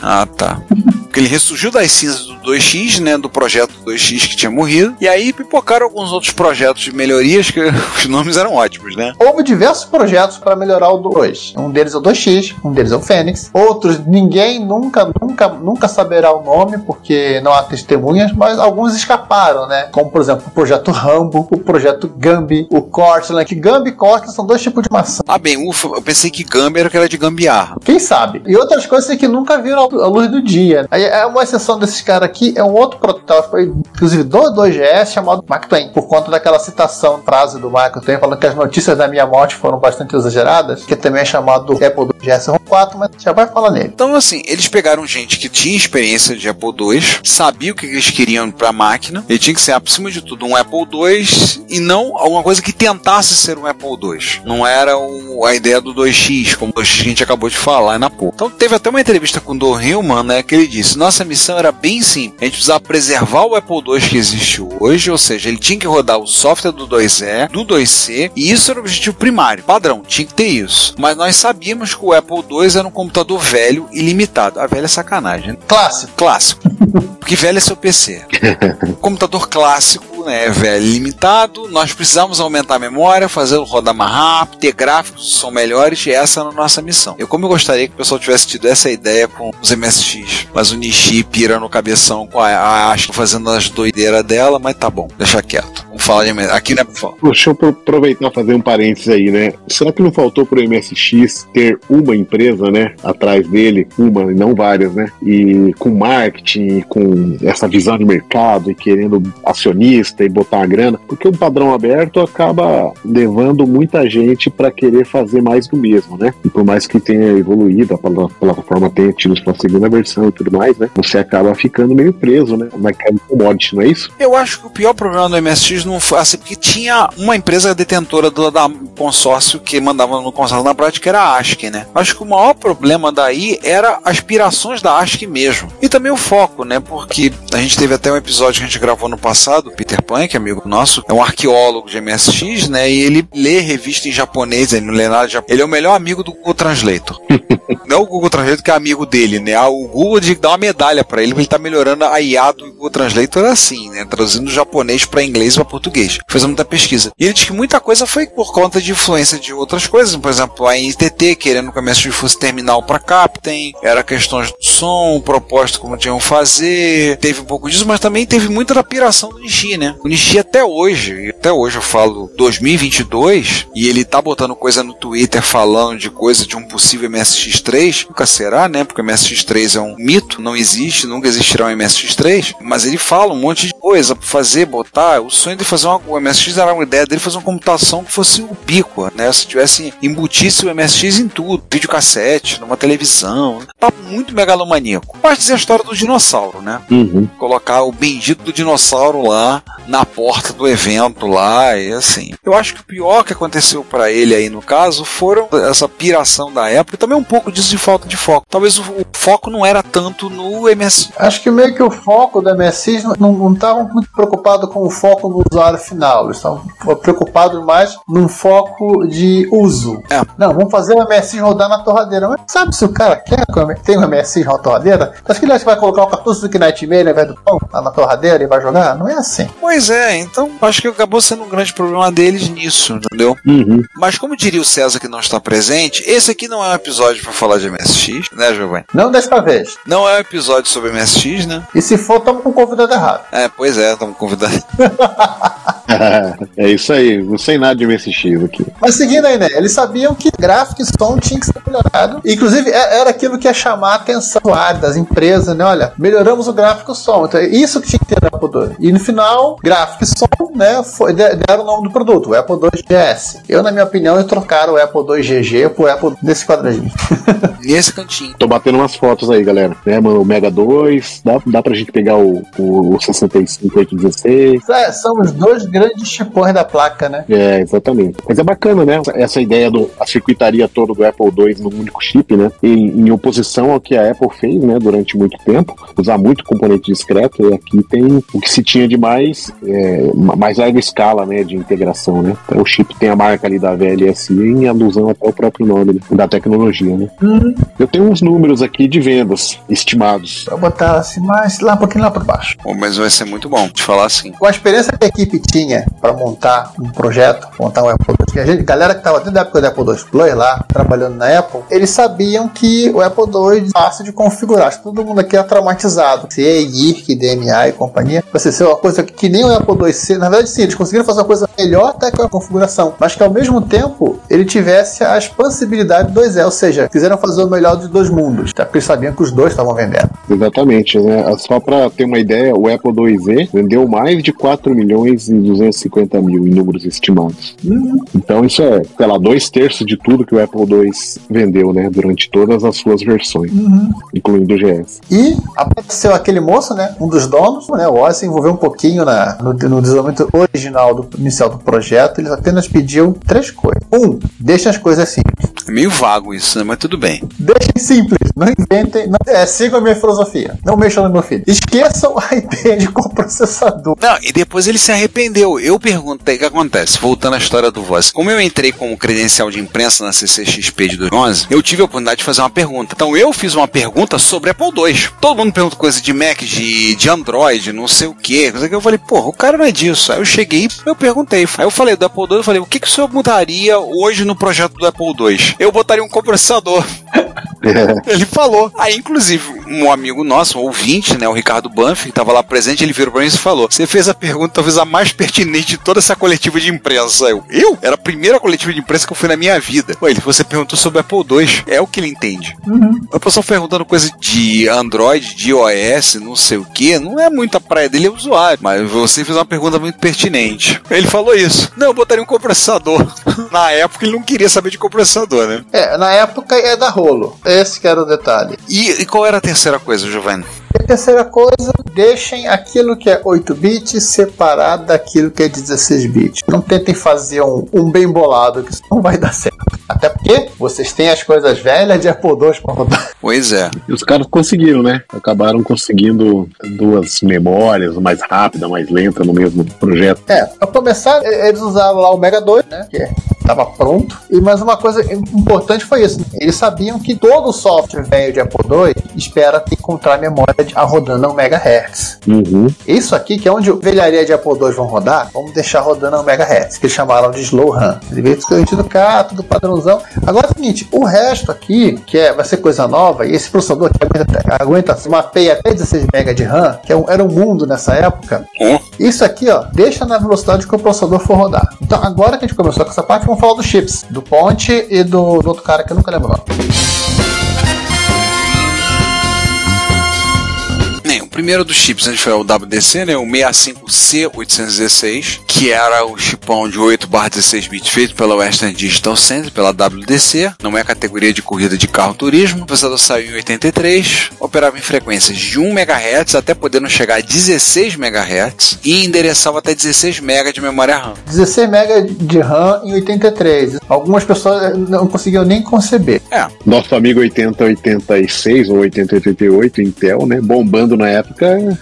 Ah, tá. Porque ele ressurgiu das cinzas do 2X, né? Do projeto 2X que tinha morrido. E aí pipocaram alguns outros projetos de melhorias que os nomes eram ótimos, né? Houve diversos projetos para melhorar o 2. Um deles é o 2X, um deles é o Fênix. Outros, ninguém nunca, nunca, nunca saberá o nome, porque não há testemunhas, mas alguns escaparam, né? Como, por exemplo, o projeto Rambo, o projeto Gambi, o Cortland, que Gambi e Cortland são dois tipos de maçã. Ah, bem, ufa, eu pensei que Gambi era aquela de gambiarra. Quem sabe? E outras coisas que nunca viram a luz do dia. Aí é uma exceção desses caras aqui, é um outro protótipo, inclusive do 2GS, chamado Mark Twain, por conta daquela citação, frase do Mark Twain, falando que as notícias da minha morte foram bastante exageradas, que também é chamado do Apple 2GS 4, mas já vai falar nele. Então, assim, eles pegaram gente que tinha experiência de Apple II, sabia o que eles queriam pra máquina, ele tinha que ser, acima de tudo, um Apple II e não alguma coisa que tentasse ser um Apple II. Não era o- a ideia do 2X, como o 2X que a gente acabou de falar na porra. Então, teve até uma entrevista com o Don Hillman, né, que ele disse: nossa missão era bem simples. A gente precisava preservar o Apple II que existe hoje, ou seja, ele tinha que rodar o software do 2E, do 2C, e isso era o objetivo primário, padrão, tinha que ter isso. Mas nós sabíamos que o Apple II era um computador velho e limitado. A velha é sacanagem, né? Clássico. Clássico. Porque velho é seu PC. computador clássico, né, velho, limitado. Nós precisamos aumentar a memória, fazê-lo rodar mais rápido, ter gráficos que são melhores, e essa era a nossa missão. Eu, como eu gostaria que o pessoal tivesse tido essa ideia com os MSX, mas o Nishi pira no cabeção com a, a Ashley fazendo as doideiras dela, mas tá bom, deixa quieto. Vamos falar de MSX. Aqui não é pra falar. Deixa eu pro- aproveitar fazer um parênteses aí, né? Será que não faltou pro MSX ter uma empresa, né? Atrás dele, uma e não várias, né? E com marketing, com essa visão de mercado e querendo acionista e botar uma grana, porque o padrão aberto acaba levando muita gente para querer fazer mais do mesmo, né? E por mais que tenha evoluído, a pla- plataforma tenha tido sua segunda versão e tudo mais, né? Você acaba ficando meio preso, né? Naquela commodity, não é isso? Eu acho que o pior problema do MSX não foi assim, porque tinha uma empresa detentora do da consórcio que mandava no consórcio na prática era a ASCII, né? Acho que o maior problema daí era aspirações da ASCII mesmo. E também o foco, né? Porque a gente teve até um episódio que a gente gravou no passado, Peter Pan, que é amigo nosso, é um arqueólogo de MSX, né? E ele lê revista em japonês, ele não lê nada de japonês. Ele é o melhor amigo do Google Translator. não o Google Translator que é amigo dele, né? Ah, O Google que dar uma medalha pra ele, porque ele tá melhorando a IA do Google Translator assim, né? Traduzindo do japonês pra inglês e pra português. Fazendo muita pesquisa. E ele diz que muita coisa foi por conta de influência de outras coisas, por exemplo, a NTT querendo que o MSX fosse terminal pra Captain, era questões do som, proposta como tinham que fazer, teve um pouco disso, mas também teve muita da piração do Nishi, né? O Nishi até hoje, até hoje eu falo 2022, e ele tá botando coisa no Twitter falando de coisa de um possível MSX3, nunca será, né? Porque o MSX3 é um mito, não existe, nunca existirá um MSX3, mas ele fala um monte coisa pra fazer, botar, o sonho de fazer uma, o MSX era uma ideia dele fazer uma computação que fosse ubíqua, né? Se tivesse, embutisse o MSX em tudo, videocassete, numa televisão, papo muito megalomaníaco. Pode dizer a história do dinossauro, né? Uhum. Colocar o bendito do dinossauro lá na porta do evento lá e assim. Eu acho que o pior que aconteceu para ele aí no caso foram essa piração da época e também um pouco disso de falta de foco. Talvez o, o foco não era tanto no MSX. Acho que meio que o foco do MSX não estavam muito preocupados com o foco no usuário final. Eles estavam preocupados mais num foco de uso. É. Não, vamos fazer o MSX rodar na torradeira. Mas sabe se o cara quer que o- tem um MSX na torradeira? Acho que ele acha que vai colocar o cartucho do Nightmare ao invés do pão lá na torradeira e vai jogar? Não é assim. Pois é, então acho que acabou sendo um grande problema deles nisso, entendeu? Uhum. Mas como diria o César que não está presente, esse aqui não é um episódio para falar de MSX, né, Giovanni? Não desta vez. Não é um episódio sobre MSX, né? E se for, estamos com o convidado errado. É, pois é, estamos convidando. é isso aí, não sei nada de MSX aqui. Mas seguindo aí, né? Eles sabiam que gráfico e som tinha que ser melhorado. Inclusive, é- era aquilo que ia chamar a atenção das empresas, né? Olha, melhoramos o gráfico e o som. Então, é isso que tinha que ter no Apple II. E no final, gráfico e som, né? Foi, de- deram o nome do produto, o Apple II GS. Eu, na minha opinião, eu trocaram o Apple II GG pro Apple nesse quadradinho. Nesse cantinho. Tô batendo umas fotos aí, galera. Né, mano, o Mega 2, dá, dá pra gente pegar o, o, o 65 816. É, são os dois grandes chipões da placa, né? É, exatamente. Mas é bacana, né? Essa ideia do a circuitaria toda do Apple II num único chip, né? Em, em oposição ao que a Apple fez, né? Durante muito tempo, usar muito componente discreto. E aqui tem o que se tinha de mais, é, ma- mais larga escala, né? De integração, né? Então o chip tem a marca ali da VLSI em alusão até ao próprio nome né, da tecnologia, né? Eu tenho uns números aqui de vendas estimados. Vou botar assim, mais lá um pouquinho lá por baixo. Pô, mas vai ser muito bom te falar assim. Com a experiência que a equipe tinha para montar um projeto, montar um Apple II, a gente, galera que estava desde a época do Apple II Plus lá, trabalhando na Apple, eles sabiam que o Apple II é fácil de configurar. Acho que Todo mundo aqui é traumatizado. C, GIRC, DMA e companhia. Você ser uma coisa que nem o Apple II-C. Na verdade, sim, eles conseguiram fazer uma coisa melhor até que a configuração, mas que ao mesmo tempo ele tivesse a expansibilidade do 2E, ou seja, quiseram fazer o melhor dos dois mundos, até porque eles sabiam que os dois estavam vendendo. Exatamente, né? Só para ter uma ideia, o Apple IIe vendeu mais de 4 milhões e 250 mil em números estimados. Então isso é, sei lá, dois terços de tudo que o Apple II vendeu, né? Durante todas as suas versões, incluindo o GS. E apareceu aquele moço, né? Um dos donos, né? O Oz se envolveu um pouquinho na, no, no desenvolvimento original do inicial do projeto. Eles apenas pediam três coisas. Um, deixem as coisas simples. É meio vago isso, né? Mas tudo bem. Deixem simples, não inventem, não, é, sigam a minha filosofia. Não mexam no meu filho. Esqueçam a ideia de coprocessador. Não, e depois ele se arrependeu. Eu perguntei o que acontece, voltando à história do Voz. Como eu entrei como credencial de imprensa na CCXP de 2011, eu tive a oportunidade de fazer uma pergunta. Então eu fiz uma pergunta sobre Apple II. Todo mundo pergunta coisa de Mac, de, de Android, não sei o que. Eu falei, porra, o cara não é disso. Aí eu cheguei eu perguntei. Aí eu falei do Apple II, eu falei, o que, que o senhor mudaria hoje no projeto do Apple II? Eu botaria um processador. Ele falou. Aí, inclusive, um amigo nosso, um ouvinte, né, o Ricardo Banff, que estava lá presente, ele virou pra mim e falou: Você fez a pergunta talvez a mais pertinente de toda essa coletiva de imprensa. Eu, eu? Era a primeira coletiva de imprensa que eu fui na minha vida. Ué, ele, você perguntou sobre Apple II. É o que ele entende. A pessoa perguntando coisa de Android, de iOS, não sei o que, não é muita praia dele, é usuário. Mas você fez uma pergunta muito pertinente. Ele falou isso. Não, eu botaria um compressor. na época ele não queria saber de compressor, né? É, na época é da rolo. Esse que era o detalhe. E, e qual era a terceira coisa, Giovanni? E a terceira coisa, deixem aquilo que é 8 bits separado daquilo que é 16 bits. Não tentem fazer um, um bem bolado, que isso não vai dar certo. Até porque vocês têm as coisas velhas de Apple II para rodar. Pois é. E os caras conseguiram, né? Acabaram conseguindo duas memórias, mais rápida, mais lenta no mesmo projeto. É, pra começar, e- eles usaram lá o Mega 2, né? Que estava pronto. E mais uma coisa importante foi isso. Eles sabiam que todo software velho de Apple II espera encontrar memória de, a rodando a 1 MHz. Uhum. Isso aqui, que é onde velharia de Apple II vão rodar, vamos deixar rodando a 1 MHz, que eles chamaram de slow RAM. Ele veio escondido cá, tudo padrãozão. Agora é o seguinte, o resto aqui, que é, vai ser coisa nova, e esse processador que aguenta, aguenta mapeia até 16 MB de RAM, que é um- era um mundo nessa época, isso aqui, ó, deixa na velocidade que o processador for rodar. Então, agora que a gente começou com essa parte, vamos falar dos chips, do Ponte e do, do outro cara que eu nunca lembro primeiro dos chips né, foi o WDC, né, o 65C816, que era o chipão de 8 barra 16 bits feito pela Western Digital Center, pela WDC, não é a categoria de corrida de carro turismo. O processador saiu em 83, operava em frequências de 1 MHz até podendo chegar a 16 MHz e endereçava até 16 MB de memória RAM. 16 MB de RAM em 83. Algumas pessoas não conseguiam nem conceber. É. Nosso amigo 8086 ou 8088 Intel, né? Bombando na época,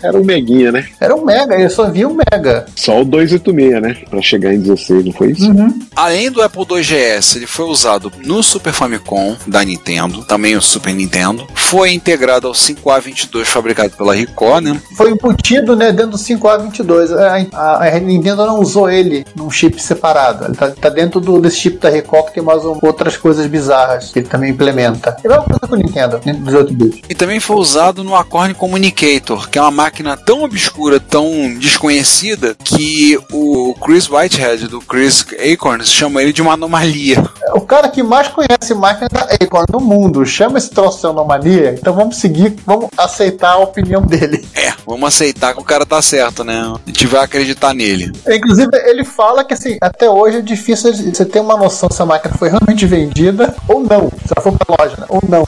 era um meguinha, né? Era um mega, eu só vi um mega. Só o 286, né? Pra chegar em 16, não foi isso? Uhum. Além do Apple II GS, ele foi usado no Super Famicom da Nintendo, também o Super Nintendo. Foi integrado ao 5A22 fabricado pela Ricoh, né? Foi embutido né, dentro do 5A22. A, a, a Nintendo não usou ele num chip separado. Ele tá, tá dentro do, desse chip da Ricoh que tem mais um, outras coisas bizarras que ele também implementa. É a mesma coisa com o Nintendo, dentro dos 8 bits. E também foi usado no Acorn Communicator, que é uma máquina tão obscura, tão desconhecida, que o Chris Whitehead, do Chris Acorns, chama ele de uma anomalia. O cara que mais conhece máquina da Acorn no mundo chama esse troço de anomalia, então vamos seguir, vamos aceitar a opinião dele. É, vamos aceitar que o cara tá certo, né? A gente vai acreditar nele. Inclusive, ele fala que assim, até hoje é difícil você ter uma noção se a máquina foi realmente vendida ou não. Se ela for pra loja, né? ou não.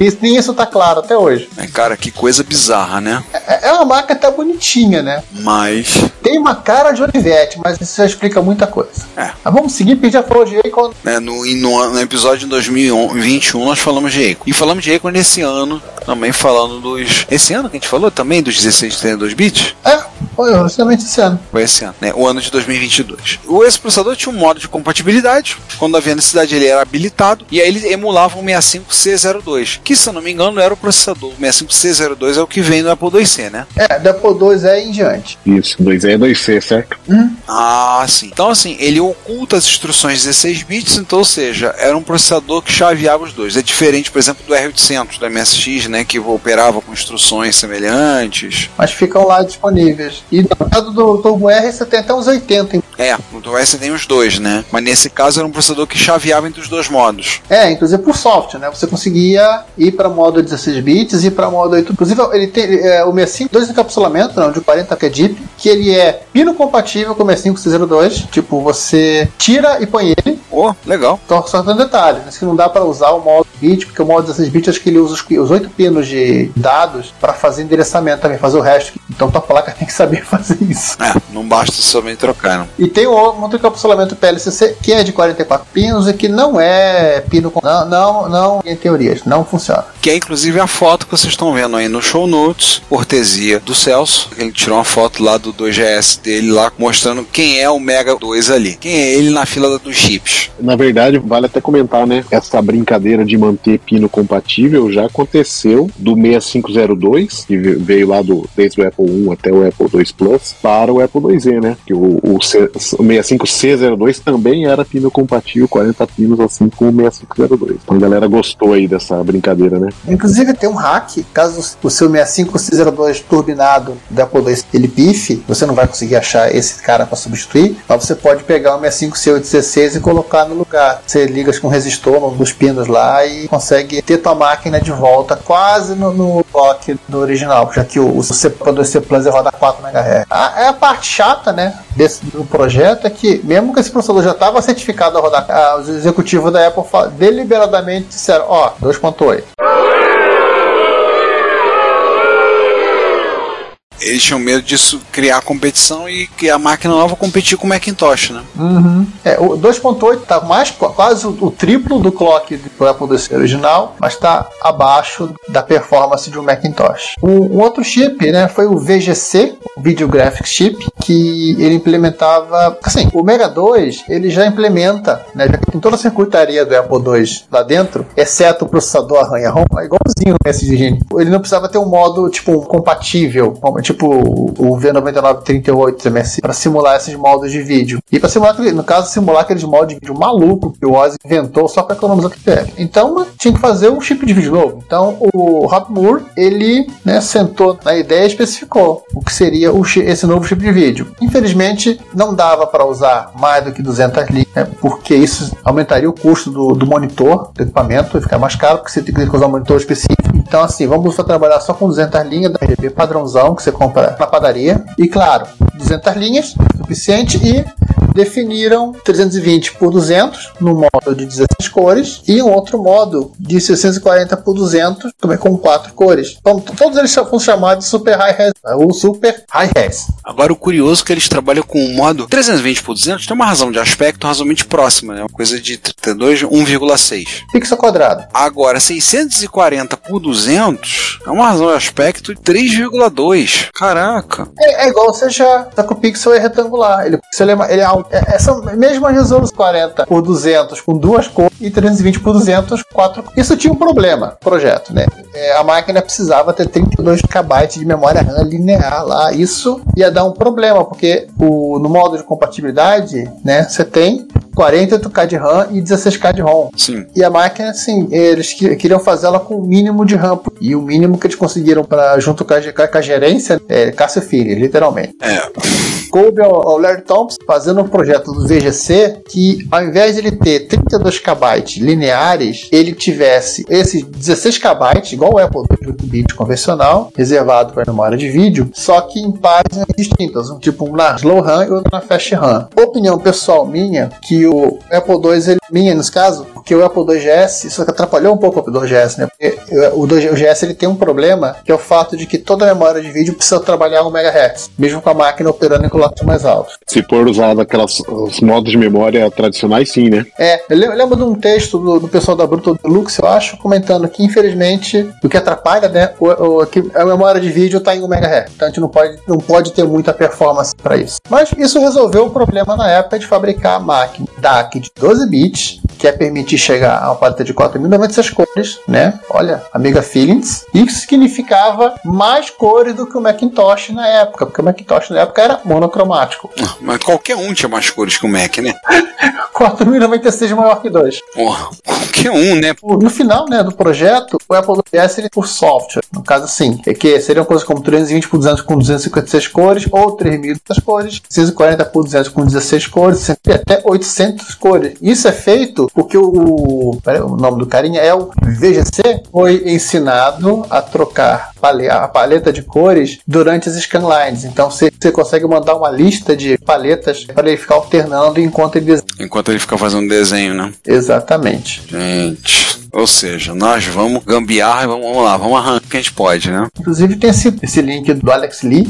Isso, nem isso tá claro até hoje. É, cara, que coisa bizarra, né? É, é uma máquina até bonitinha, né? Mas. Tem uma cara de Olivetti, mas isso já explica muita coisa. É. Mas vamos seguir, porque já falou de Acorn. É, no, e no, no episódio de 2021 nós falamos de Acorn. E falamos de Acorn nesse ano, também falando dos. Esse ano que a gente falou também, dos 16 32 bits? É, foi justamente esse ano. Foi esse ano, né? O ano de 2022. O esse processador tinha um modo de compatibilidade. Quando havia necessidade, ele era habilitado. E aí ele emulava um 65C02, que se eu não me engano era o processador. O 65C02 é o que vem do Apple IIc, né? É, do Apple II é em diante. Isso, 2E é 2C, certo? Hum? Ah, sim. Então, assim, ele oculta as instruções 16 bits, então, ou seja, era um processador que chaveava os dois. É diferente, por exemplo, do R800 do MSX, né? Que operava com instruções semelhantes. Mas ficam lá disponíveis. E no caso do Turbo R, você tem até uns 80. hein? É, no Turbo S tem os dois, né? Mas nesse caso era um processador que chaveava entre os dois modos. É, inclusive por software, né? Você conseguia ir para modo 16 bits e para modo 8. Inclusive, ele tem é, o 65, dois encapsulamento, não, de 40 que é DIP, que ele é pino compatível com o 65C02. Tipo, você tira e põe ele. Oh, legal. Então, só tem um detalhe, né? que não dá para usar o modo bit, porque o modo 16 bits acho que ele usa os, os 8 pinos de dados para fazer endereçamento também, fazer o resto. Então tua placa tem que saber fazer isso. É, não basta somente trocar, não. E tem um outro encapsulamento PLCC que é de 44 pinos e que não é pino com. Não, não, não em teorias, não funciona. Que é inclusive a foto que vocês estão vendo aí no show notes, cortesia do Celso. Ele tirou uma foto lá do 2GS dele lá, mostrando quem é o Mega 2 ali. Quem é ele na fila dos chips. Na verdade, vale até comentar, né? Essa brincadeira de manter pino compatível já aconteceu do 6502, que veio lá do, desde o Apple I até o Apple II Plus, para o Apple IIe, né? Que o, o, C, o 65C02 também era pino compatível, 40 pinos, assim como o 6502. Então a galera gostou aí dessa brincadeira, né? Inclusive tem um hack, caso o seu 65C02 turbinado da Apple II ele pife, você não vai conseguir achar esse cara para substituir, mas você pode pegar o 65C816 e colocar no lugar. Você liga com resistor nos pinos lá e consegue ter tua máquina de volta quase no, no do original, já que o, o C2C Plus roda 4 MHz. A, é a parte chata, né, desse do projeto é que mesmo que esse processador já estava certificado a rodar, a, os executivos da Apple deliberadamente disseram, ó, 2.8. Eles tinham medo disso criar competição e que a máquina nova competir com o Macintosh, né? Uhum. É, o 2.8 tá mais quase o, o, triplo do clock do Apple II original, mas está abaixo da performance de um Macintosh. Um, outro chip, né, foi o VGC, o Video Graphics Chip, que ele implementava, assim, o Mega 2, ele já implementa, né, já tem toda a circuitaria do Apple II lá dentro, exceto o processador arranha-ROM, é igualzinho esse de Ele não precisava ter um modo tipo compatível, tipo tipo o V9938 MSI, para simular esses moldes de vídeo. E para simular, no caso, simular aqueles moldes de vídeo maluco que o Ozzy inventou só para economizar TTL. Então tinha que fazer um chip de vídeo novo. Então o Rob Moore, ele né, sentou na ideia e especificou o que seria o, esse novo chip de vídeo. Infelizmente, não dava para usar mais do que 200 linhas, né, porque isso aumentaria o custo do, do monitor, do equipamento, e ficar mais caro, porque você tem que usar um monitor específico. Então, assim, vamos trabalhar só com 200 linhas da RGB padrãozão que você na padaria. E claro, 200 linhas, suficiente, e definiram 320 por 200 no modo de 16 cores e um outro modo de 640 por 200 também com quatro cores. Então, todos eles são chamados de Super High Res, ou Super High Res. Agora o curioso é que eles trabalham com o modo 320 por 200 tem uma razão de aspecto razoavelmente próxima, né? Uma coisa de 32 1,6 pixel quadrado. Agora 640 por 200 é uma razão de aspecto de 3,2. Caraca. É, é, igual já, só que o pixel é retangular. Ele, ele é, ele é alto é, essa mesma resolução 40 por 200 com duas cores e 320 por 200 quatro. Isso tinha um problema, projeto, né? É, a máquina precisava ter 32 KB de memória RAM linear lá. Isso ia dar um problema, porque o, no modo de compatibilidade, né, você tem 48K de RAM e 16K de ROM. Sim. E a máquina, assim, eles queriam fazer ela com o mínimo de RAM. E o mínimo que eles conseguiram para junto com a, com a gerência é Cássio Filho, literalmente. É. Coube ao, ao Larry Thompson fazendo projeto do VGC que, ao invés de ele ter 32 KB lineares, ele tivesse esses 16 KB, igual o Apple 8 bit convencional, reservado para memória de vídeo, só que em páginas distintas, um tipo na slow RAM e outro na fast RAM. Opinião pessoal minha, que o Apple II, ele, minha nesse caso, porque o Apple II GS, isso atrapalhou um pouco o Apple II GS, né? Porque o, 2, o GS ele tem um problema, que é o fato de que toda a memória de vídeo precisa trabalhar 1 MHz, mesmo com a máquina operando em clocks mais altos. Se for usado aquelas os modos de memória tradicionais, sim, né? É, eu lembro de um texto do, do pessoal da Bruto Lux, eu acho, comentando que infelizmente o que atrapalha, né, o, o, que a memória de vídeo está em 1 MHz, então a gente não pode, não pode ter muita performance para isso. Mas isso resolveu o problema na época de fabricar a máquina DAC de 12 bits, que é permitir chegar a uma paleta de 4.096 cores, né? Olha, Amiga Feelings. Isso significava mais cores do que o Macintosh na época, porque o Macintosh na época era monocromático. Mas qualquer um tinha mais cores que o Mac, né? 4.096 maior que 2. Porra, qualquer um, né? No final né, do projeto, o Apple PS ele por software. No caso, assim, é que seriam coisas como 320 por 200 com 256 cores, ou 3.200 cores, 640 por 200 com 16 cores, até 800 cores. Isso é feito porque o, o nome do carinha é o VGC, foi ensinado a trocar a paleta de cores durante as scanlines. Então você, consegue mandar uma lista de paletas para ele ficar alternando enquanto ele Enquanto ele fica fazendo desenho, né? Exatamente. Gente. Ou seja, nós vamos gambiar vamos, vamos, lá, vamos arrancar o que a gente pode, né? Inclusive tem esse, esse link do Alex Lee,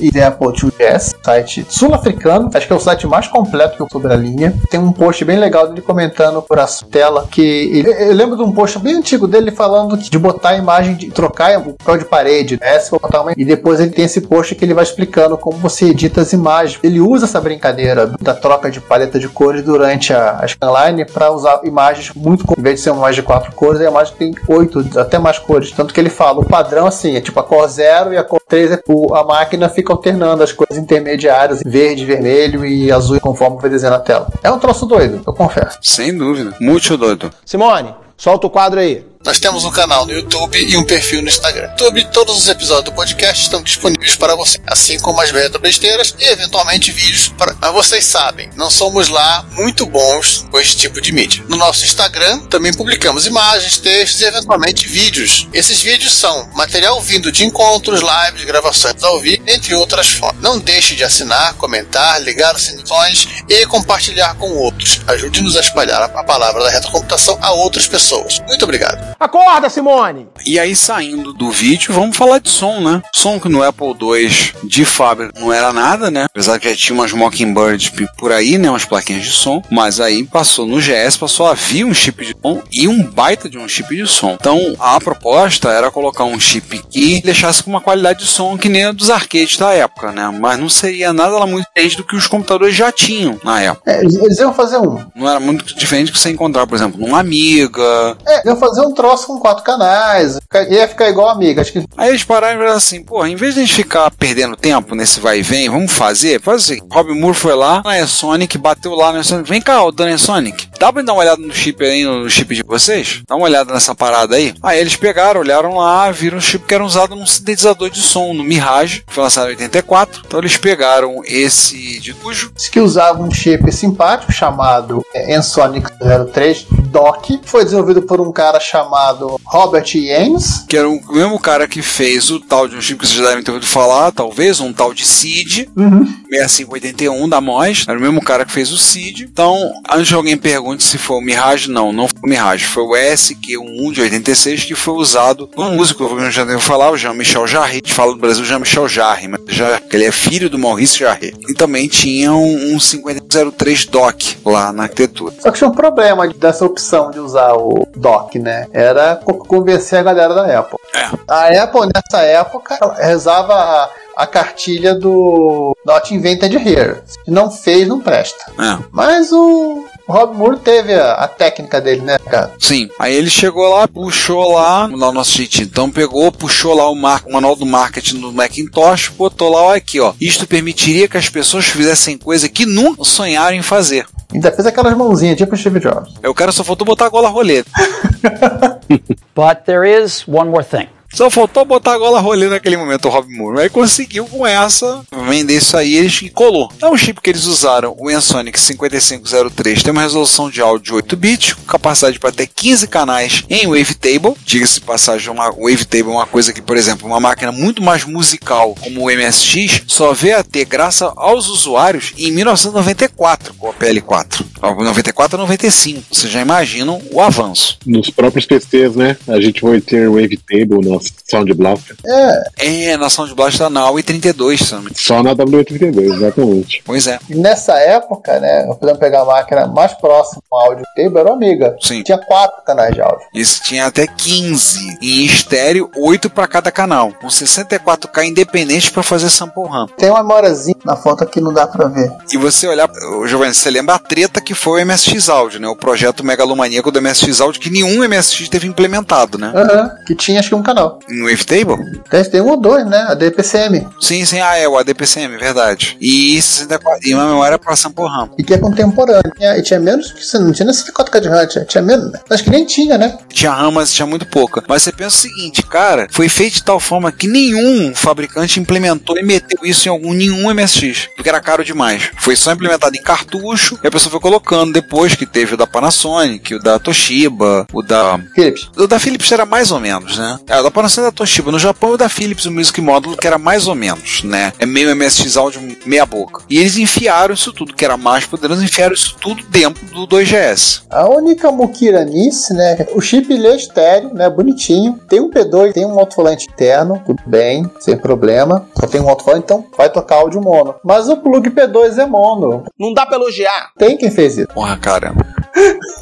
e da Apple 2GS, site sul-africano, acho que é o site mais completo que eu sobre a linha. Tem um post bem legal dele comentando por a tela que ele, eu lembro de um post bem antigo dele falando de botar a imagem, de trocar o papel de parede, né? botar uma, e depois ele tem esse post que ele vai explicando como você edita as imagens. Ele usa essa brincadeira da troca de paleta de cores durante a, a scanline para usar imagens muito, em vez de ser uma imagem de quatro cores, a imagem tem oito, até mais cores. Tanto que ele fala, o padrão assim, é tipo a cor 0 e a cor 3 é a máquina fica alternando as cores intermediárias, verde, vermelho e azul, conforme vai desenhar na tela. É um troço doido, eu confesso. Sem dúvida. Muito doido. Simone, solta o quadro aí. Nós temos um canal no YouTube e um perfil no Instagram. YouTube, todos os episódios do podcast estão disponíveis para você, assim como as besteiras e eventualmente vídeos. Para... Mas vocês sabem, não somos lá muito bons com esse tipo de mídia. No nosso Instagram também publicamos imagens, textos e eventualmente vídeos. Esses vídeos são material vindo de encontros, lives, gravações ao vivo, entre outras formas. Não deixe de assinar, comentar, ligar as sinições e compartilhar com outros. Ajude-nos a espalhar a palavra da retrocomputação a outras pessoas. Muito obrigado. Acorda, Simone! E aí, saindo do vídeo, vamos falar de som, né? Som que no Apple II de fábrica não era nada, né? Apesar que tinha umas Mockingbird por aí, né? Umas plaquinhas de som. Mas aí passou no GS, passou a vir um chip de som e um baita de um chip de som. Então, a proposta era colocar um chip que deixasse com uma qualidade de som que nem a dos arcades da época, né? Mas não seria nada lá muito diferente do que os computadores já tinham na época. É, eles iam fazer um. Não era muito diferente do que você encontrar, por exemplo, num Amiga, É, ia fazer um troço com quatro canais, ia ficar igual amiga. Acho que Aí eles pararam e falaram assim, pô, em vez de a gente ficar perdendo tempo nesse vai e vem, vamos fazer, faz assim. Rob Moore foi lá, na Sonic, bateu lá na Sonic. Vem cá, ô dona Sonic, dá pra dar uma olhada no chip aí, no chip de vocês? Dá uma olhada nessa parada aí. Aí eles pegaram, olharam lá, viram o chip que era usado num sintetizador de som, no Mirage, que foi lançado em 84. Então eles pegaram esse de cujo. Diz que usava um chip simpático chamado Ensonic 03 DOC. Foi desenvolvido por um cara chamado Robert Yanes. Que era o mesmo cara que fez o tal de um chip que vocês já devem ter ouvido falar, talvez, um tal de CID, Uhum. 6581 da MOS. Era o mesmo cara que fez o CID. Então, antes de alguém pergunte se foi o Mirage, não, não foi o Mirage. Foi o SQ11 de 86 que foi usado por um músico, eu já devo falar, o Jean-Michel Jarre. A gente fala do Brasil Jean-Michel Jarre, mas já, que ele é filho do Maurice Jarre. E também tinha um, um 5003 DOC lá na arquitetura. Só que tinha um problema dessa opção de usar o DOC, né? Era co- convencer a galera da Apple. A Apple, nessa época, rezava a, a cartilha do Not Invented Here. Se não fez, não presta. É. Mas o Rob Moore teve a, a técnica dele, né, cara? Sim. Aí ele chegou lá, puxou lá, lá o nosso jeitinho. Então pegou, puxou lá o, mar, o manual do marketing do Macintosh, botou lá, olha aqui, ó. Isto permitiria que as pessoas fizessem coisa que nunca sonharam em fazer. Ainda fez aquelas mãozinhas, tipo Steve Jobs. Aí o cara só faltou botar a gola rolê. But there is one more thing. Só faltou botar a gola rolê naquele momento, o Rob Moore. Aí conseguiu com essa vender isso aí, eles e colou. É um chip que eles usaram, o Ensonic 5503, tem uma resolução de áudio 8 bits, com capacidade para até 15 canais em Wavetable. Diga-se passagem, uma Wavetable é uma coisa que, por exemplo, uma máquina muito mais musical como o MSX só veio a ter graças aos usuários em 1994 com a PL4. 94 a 95. Vocês já imaginam o avanço. Nos próprios PCs, né? A gente vai ter Wavetable no Sound Blaster. É. É, na Sound Blast tá na AUE 32, se não me engano. Só na W32, exatamente. Pois é. E nessa época, né, podemos pegar a máquina mais próxima ao áudio table, era o Amiga. Sim. Tinha quatro canais de áudio. Isso tinha até 15. E em estéreo, 8 para cada canal. Com 64K independente para fazer sample RAM. Tem uma memóriazinha na foto que não dá pra ver. E você olhar, Giovanni, você lembra a treta que foi o MSX Audio, né? O projeto megalomaníaco do MSX Audio que nenhum MSX teve implementado, né? Aham. Que tinha acho que um canal. No Wavetable? Tem, tem um ou dois, né? A DPCM. Sim, sim, ah, é o ADPCM, verdade. E 64, e uma memória para sample RAM. E que é contemporâneo. Tinha- E tinha menos que você não tinha nem 64K de RAM, tinha, tinha menos. né? Acho que nem tinha, né? Tinha RAM, mas tinha muito pouca. Mas você pensa o seguinte, cara, foi feito de tal forma que nenhum fabricante implementou e meteu isso em algum nenhum MSX, porque era caro demais. Foi só implementado em cartucho e a pessoa foi colocando depois que teve o da Panasonic, o da Toshiba, o da Philips. o da Philips era mais ou menos, né? É, o da Panasonic e da Toshiba. No Japão, o da Philips, o Music Módulo, que era mais ou menos, né? É meio MSX áudio, meia boca. E eles enfiaram isso tudo, que era mais poderoso, enfiaram isso tudo dentro do 2GS. A única muquiranice, né? O chip ele é estéreo, né? Bonitinho. Tem um P2, tem um alto-falante interno, tudo bem, sem problema. Só tem um alto-falante, então vai tocar áudio mono. Mas o plug P2 é mono. Não dá pra elogiar. Tem quem fez isso. Porra, cara.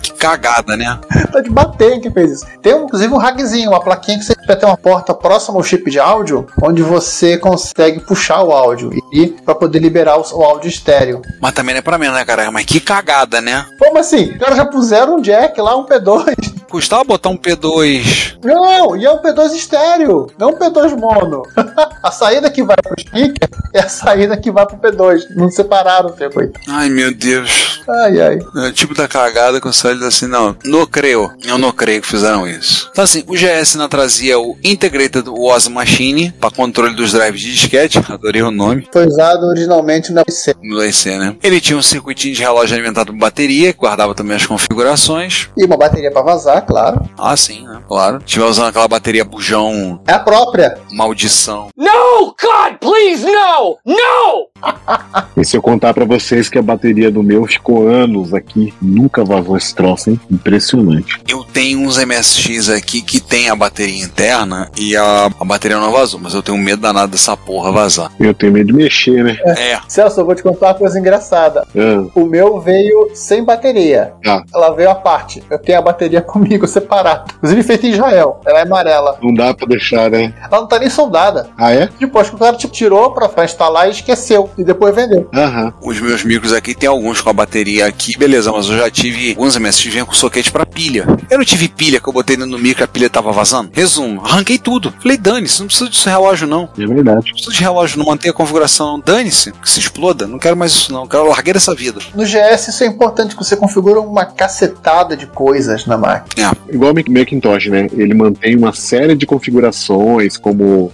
Que cagada, né? Tá de bater em quem fez isso. Tem inclusive um ragzinho, uma plaquinha que você vai ter uma porta próxima ao chip de áudio, onde você consegue puxar o áudio e para poder liberar o, áudio estéreo. Mas também não é pra menos, né, cara? Mas que cagada, né? Como assim? Os caras já puseram um jack lá, um P2. Custava botar um P2. Não, e é um P2 estéreo, não um P2 mono. a saída que vai pro speaker é a saída que vai pro P2. Não separaram o circuito. Ai, meu Deus. Ai, ai. É o tipo da cagada que olha assim, não, não creio. Eu não creio que fizeram isso. Então assim, o GS ainda trazia o Integrated Was Machine para controle dos drives de disquete, adorei o nome. Foi usado originalmente na PC. No IC, né? Ele tinha um circuitinho de relógio alimentado por bateria, que guardava também as configurações. E uma bateria para vazar, claro. Ah, sim, né? Claro. Tiver usando aquela bateria bujão, É a própria. maldição. No! God, please, no! No! E se eu contar pra vocês que a bateria do meu ficou anos aqui, nunca vazou esse troço, hein? Impressionante. Eu tenho uns MSX aqui que tem a bateria interna e a, a bateria não vazou, mas eu tenho medo danado dessa porra vazar. Eu tenho medo de mexer, né? É. Celso, eu vou te contar uma coisa engraçada. Ah, O meu veio sem bateria. Ah. Ela veio à parte. Eu tenho a bateria comigo separada. Inclusive feita em Israel. Ela é amarela. não dá pra deixar, né? Ela não tá nem soldada. Ah, é? De Depois que o cara tipo, tirou pra, pra instalar e esqueceu. E depois vendeu. Aham. Os meus micros aqui tem alguns com a bateria aqui, beleza, mas eu já tive alguns MSX vinha com soquete pra pilha. Eu não tive pilha que eu botei no micro e a pilha tava vazando. Resumo, arranquei tudo. Falei, dane-se, não precisa disso relógio não. É verdade. Não precisa de relógio, não manter a configuração. Dane-se, que se exploda. Não quero mais isso não, quero larguei dessa vida. No GS isso é importante, que você configura uma cacetada de coisas na máquina. É. Igual o Mac- Macintosh, né? Ele mantém uma série de configurações, como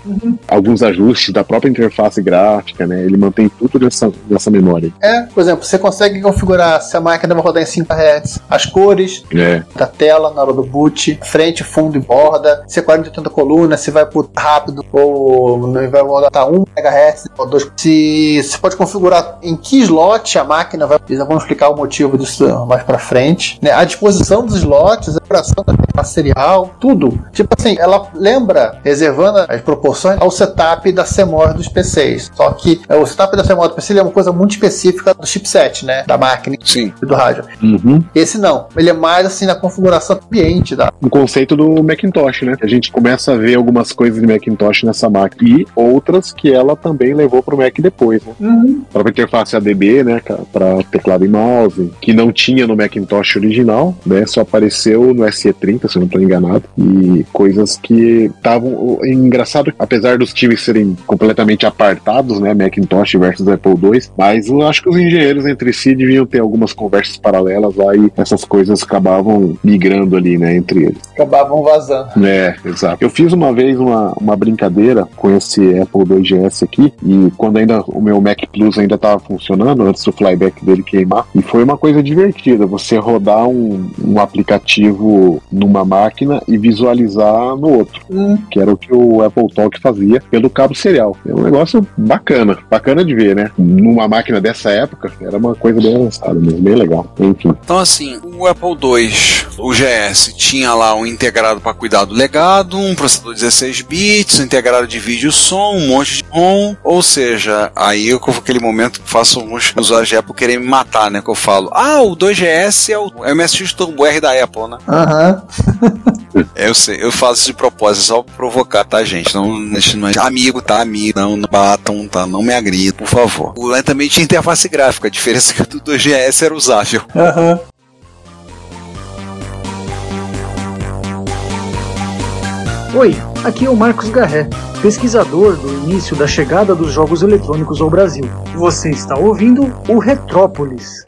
alguns ajustes da própria interface gráfica, né? Ele mantém tudo nessa, nessa memória. É, por exemplo, você consegue configurar se a máquina vai rodar em 5 Hz, as cores É. da tela na hora do boot, frente, fundo e borda, se é 4080 coluna, se vai por rápido ou não vai rodar 1 MHz ou 2. Se você pode configurar em que slot a máquina vai. Já vamos explicar o motivo disso mais pra frente. Né? A disposição dos slots, a operação da serial, tudo. Tipo assim, ela lembra, reservando as proporções ao setup da CMOS dos PCs. Só que é, o setup da CMOS do PC ele é uma coisa muito específica do chipset, né? Da máquina Sim. e do rádio. Uhum. Esse não. Ele é mais assim na configuração ambiente da. O conceito do Macintosh, né? A gente começa a ver algumas coisas de Macintosh nessa máquina e outras que ela também levou pro Mac depois, né? A própria interface ADB, né, para teclado e mouse, que não tinha no Macintosh original, né, só apareceu no SE30, se eu não estou enganado, e coisas que estavam engraçado, apesar dos times serem completamente apartados, né, Macintosh versus Apple II, mas eu acho que os engenheiros entre si deviam ter algumas conversas paralelas lá e essas coisas acabavam migrando ali, né, entre eles. Acabavam vazando. É, exato. Eu fiz uma vez uma, uma brincadeira com esse Apple 2GS aqui, e quando ainda o meu Mac Plus ainda estava funcionando, antes do flyback dele queimar, e foi uma coisa divertida, você rodar um, um aplicativo numa máquina e visualizar no outro, que era o que o Apple Talk fazia pelo cabo serial. É um negócio bacana, bacana de ver, né? Numa máquina dessa época, era uma coisa bem avançada, mesmo, bem legal. Enfim. Então, assim, o Apple II, o GS, tinha lá um integrado para cuidar do legado, um processador 16 bits, um integrado de vídeo e som, um monte de ROM. Ou seja, aí eu aquele momento que faço alguns usuários de Apple querer me matar, né? Que eu falo, ah, o 2GS é o MSX Turbo R da Apple, né? Aham. É, eu sei, eu faço isso de propósito, só pra provocar, tá, gente? Não, não é amigo, tá? Amigo, não, não batam, tá? Não me agridam, por favor. O Lan também tinha interface gráfica, a diferença é que o do 2GS era usável. Aham. Oi, aqui é o Marcos Garré, pesquisador do início da chegada dos jogos eletrônicos ao Brasil. Você está ouvindo o Retrópolis.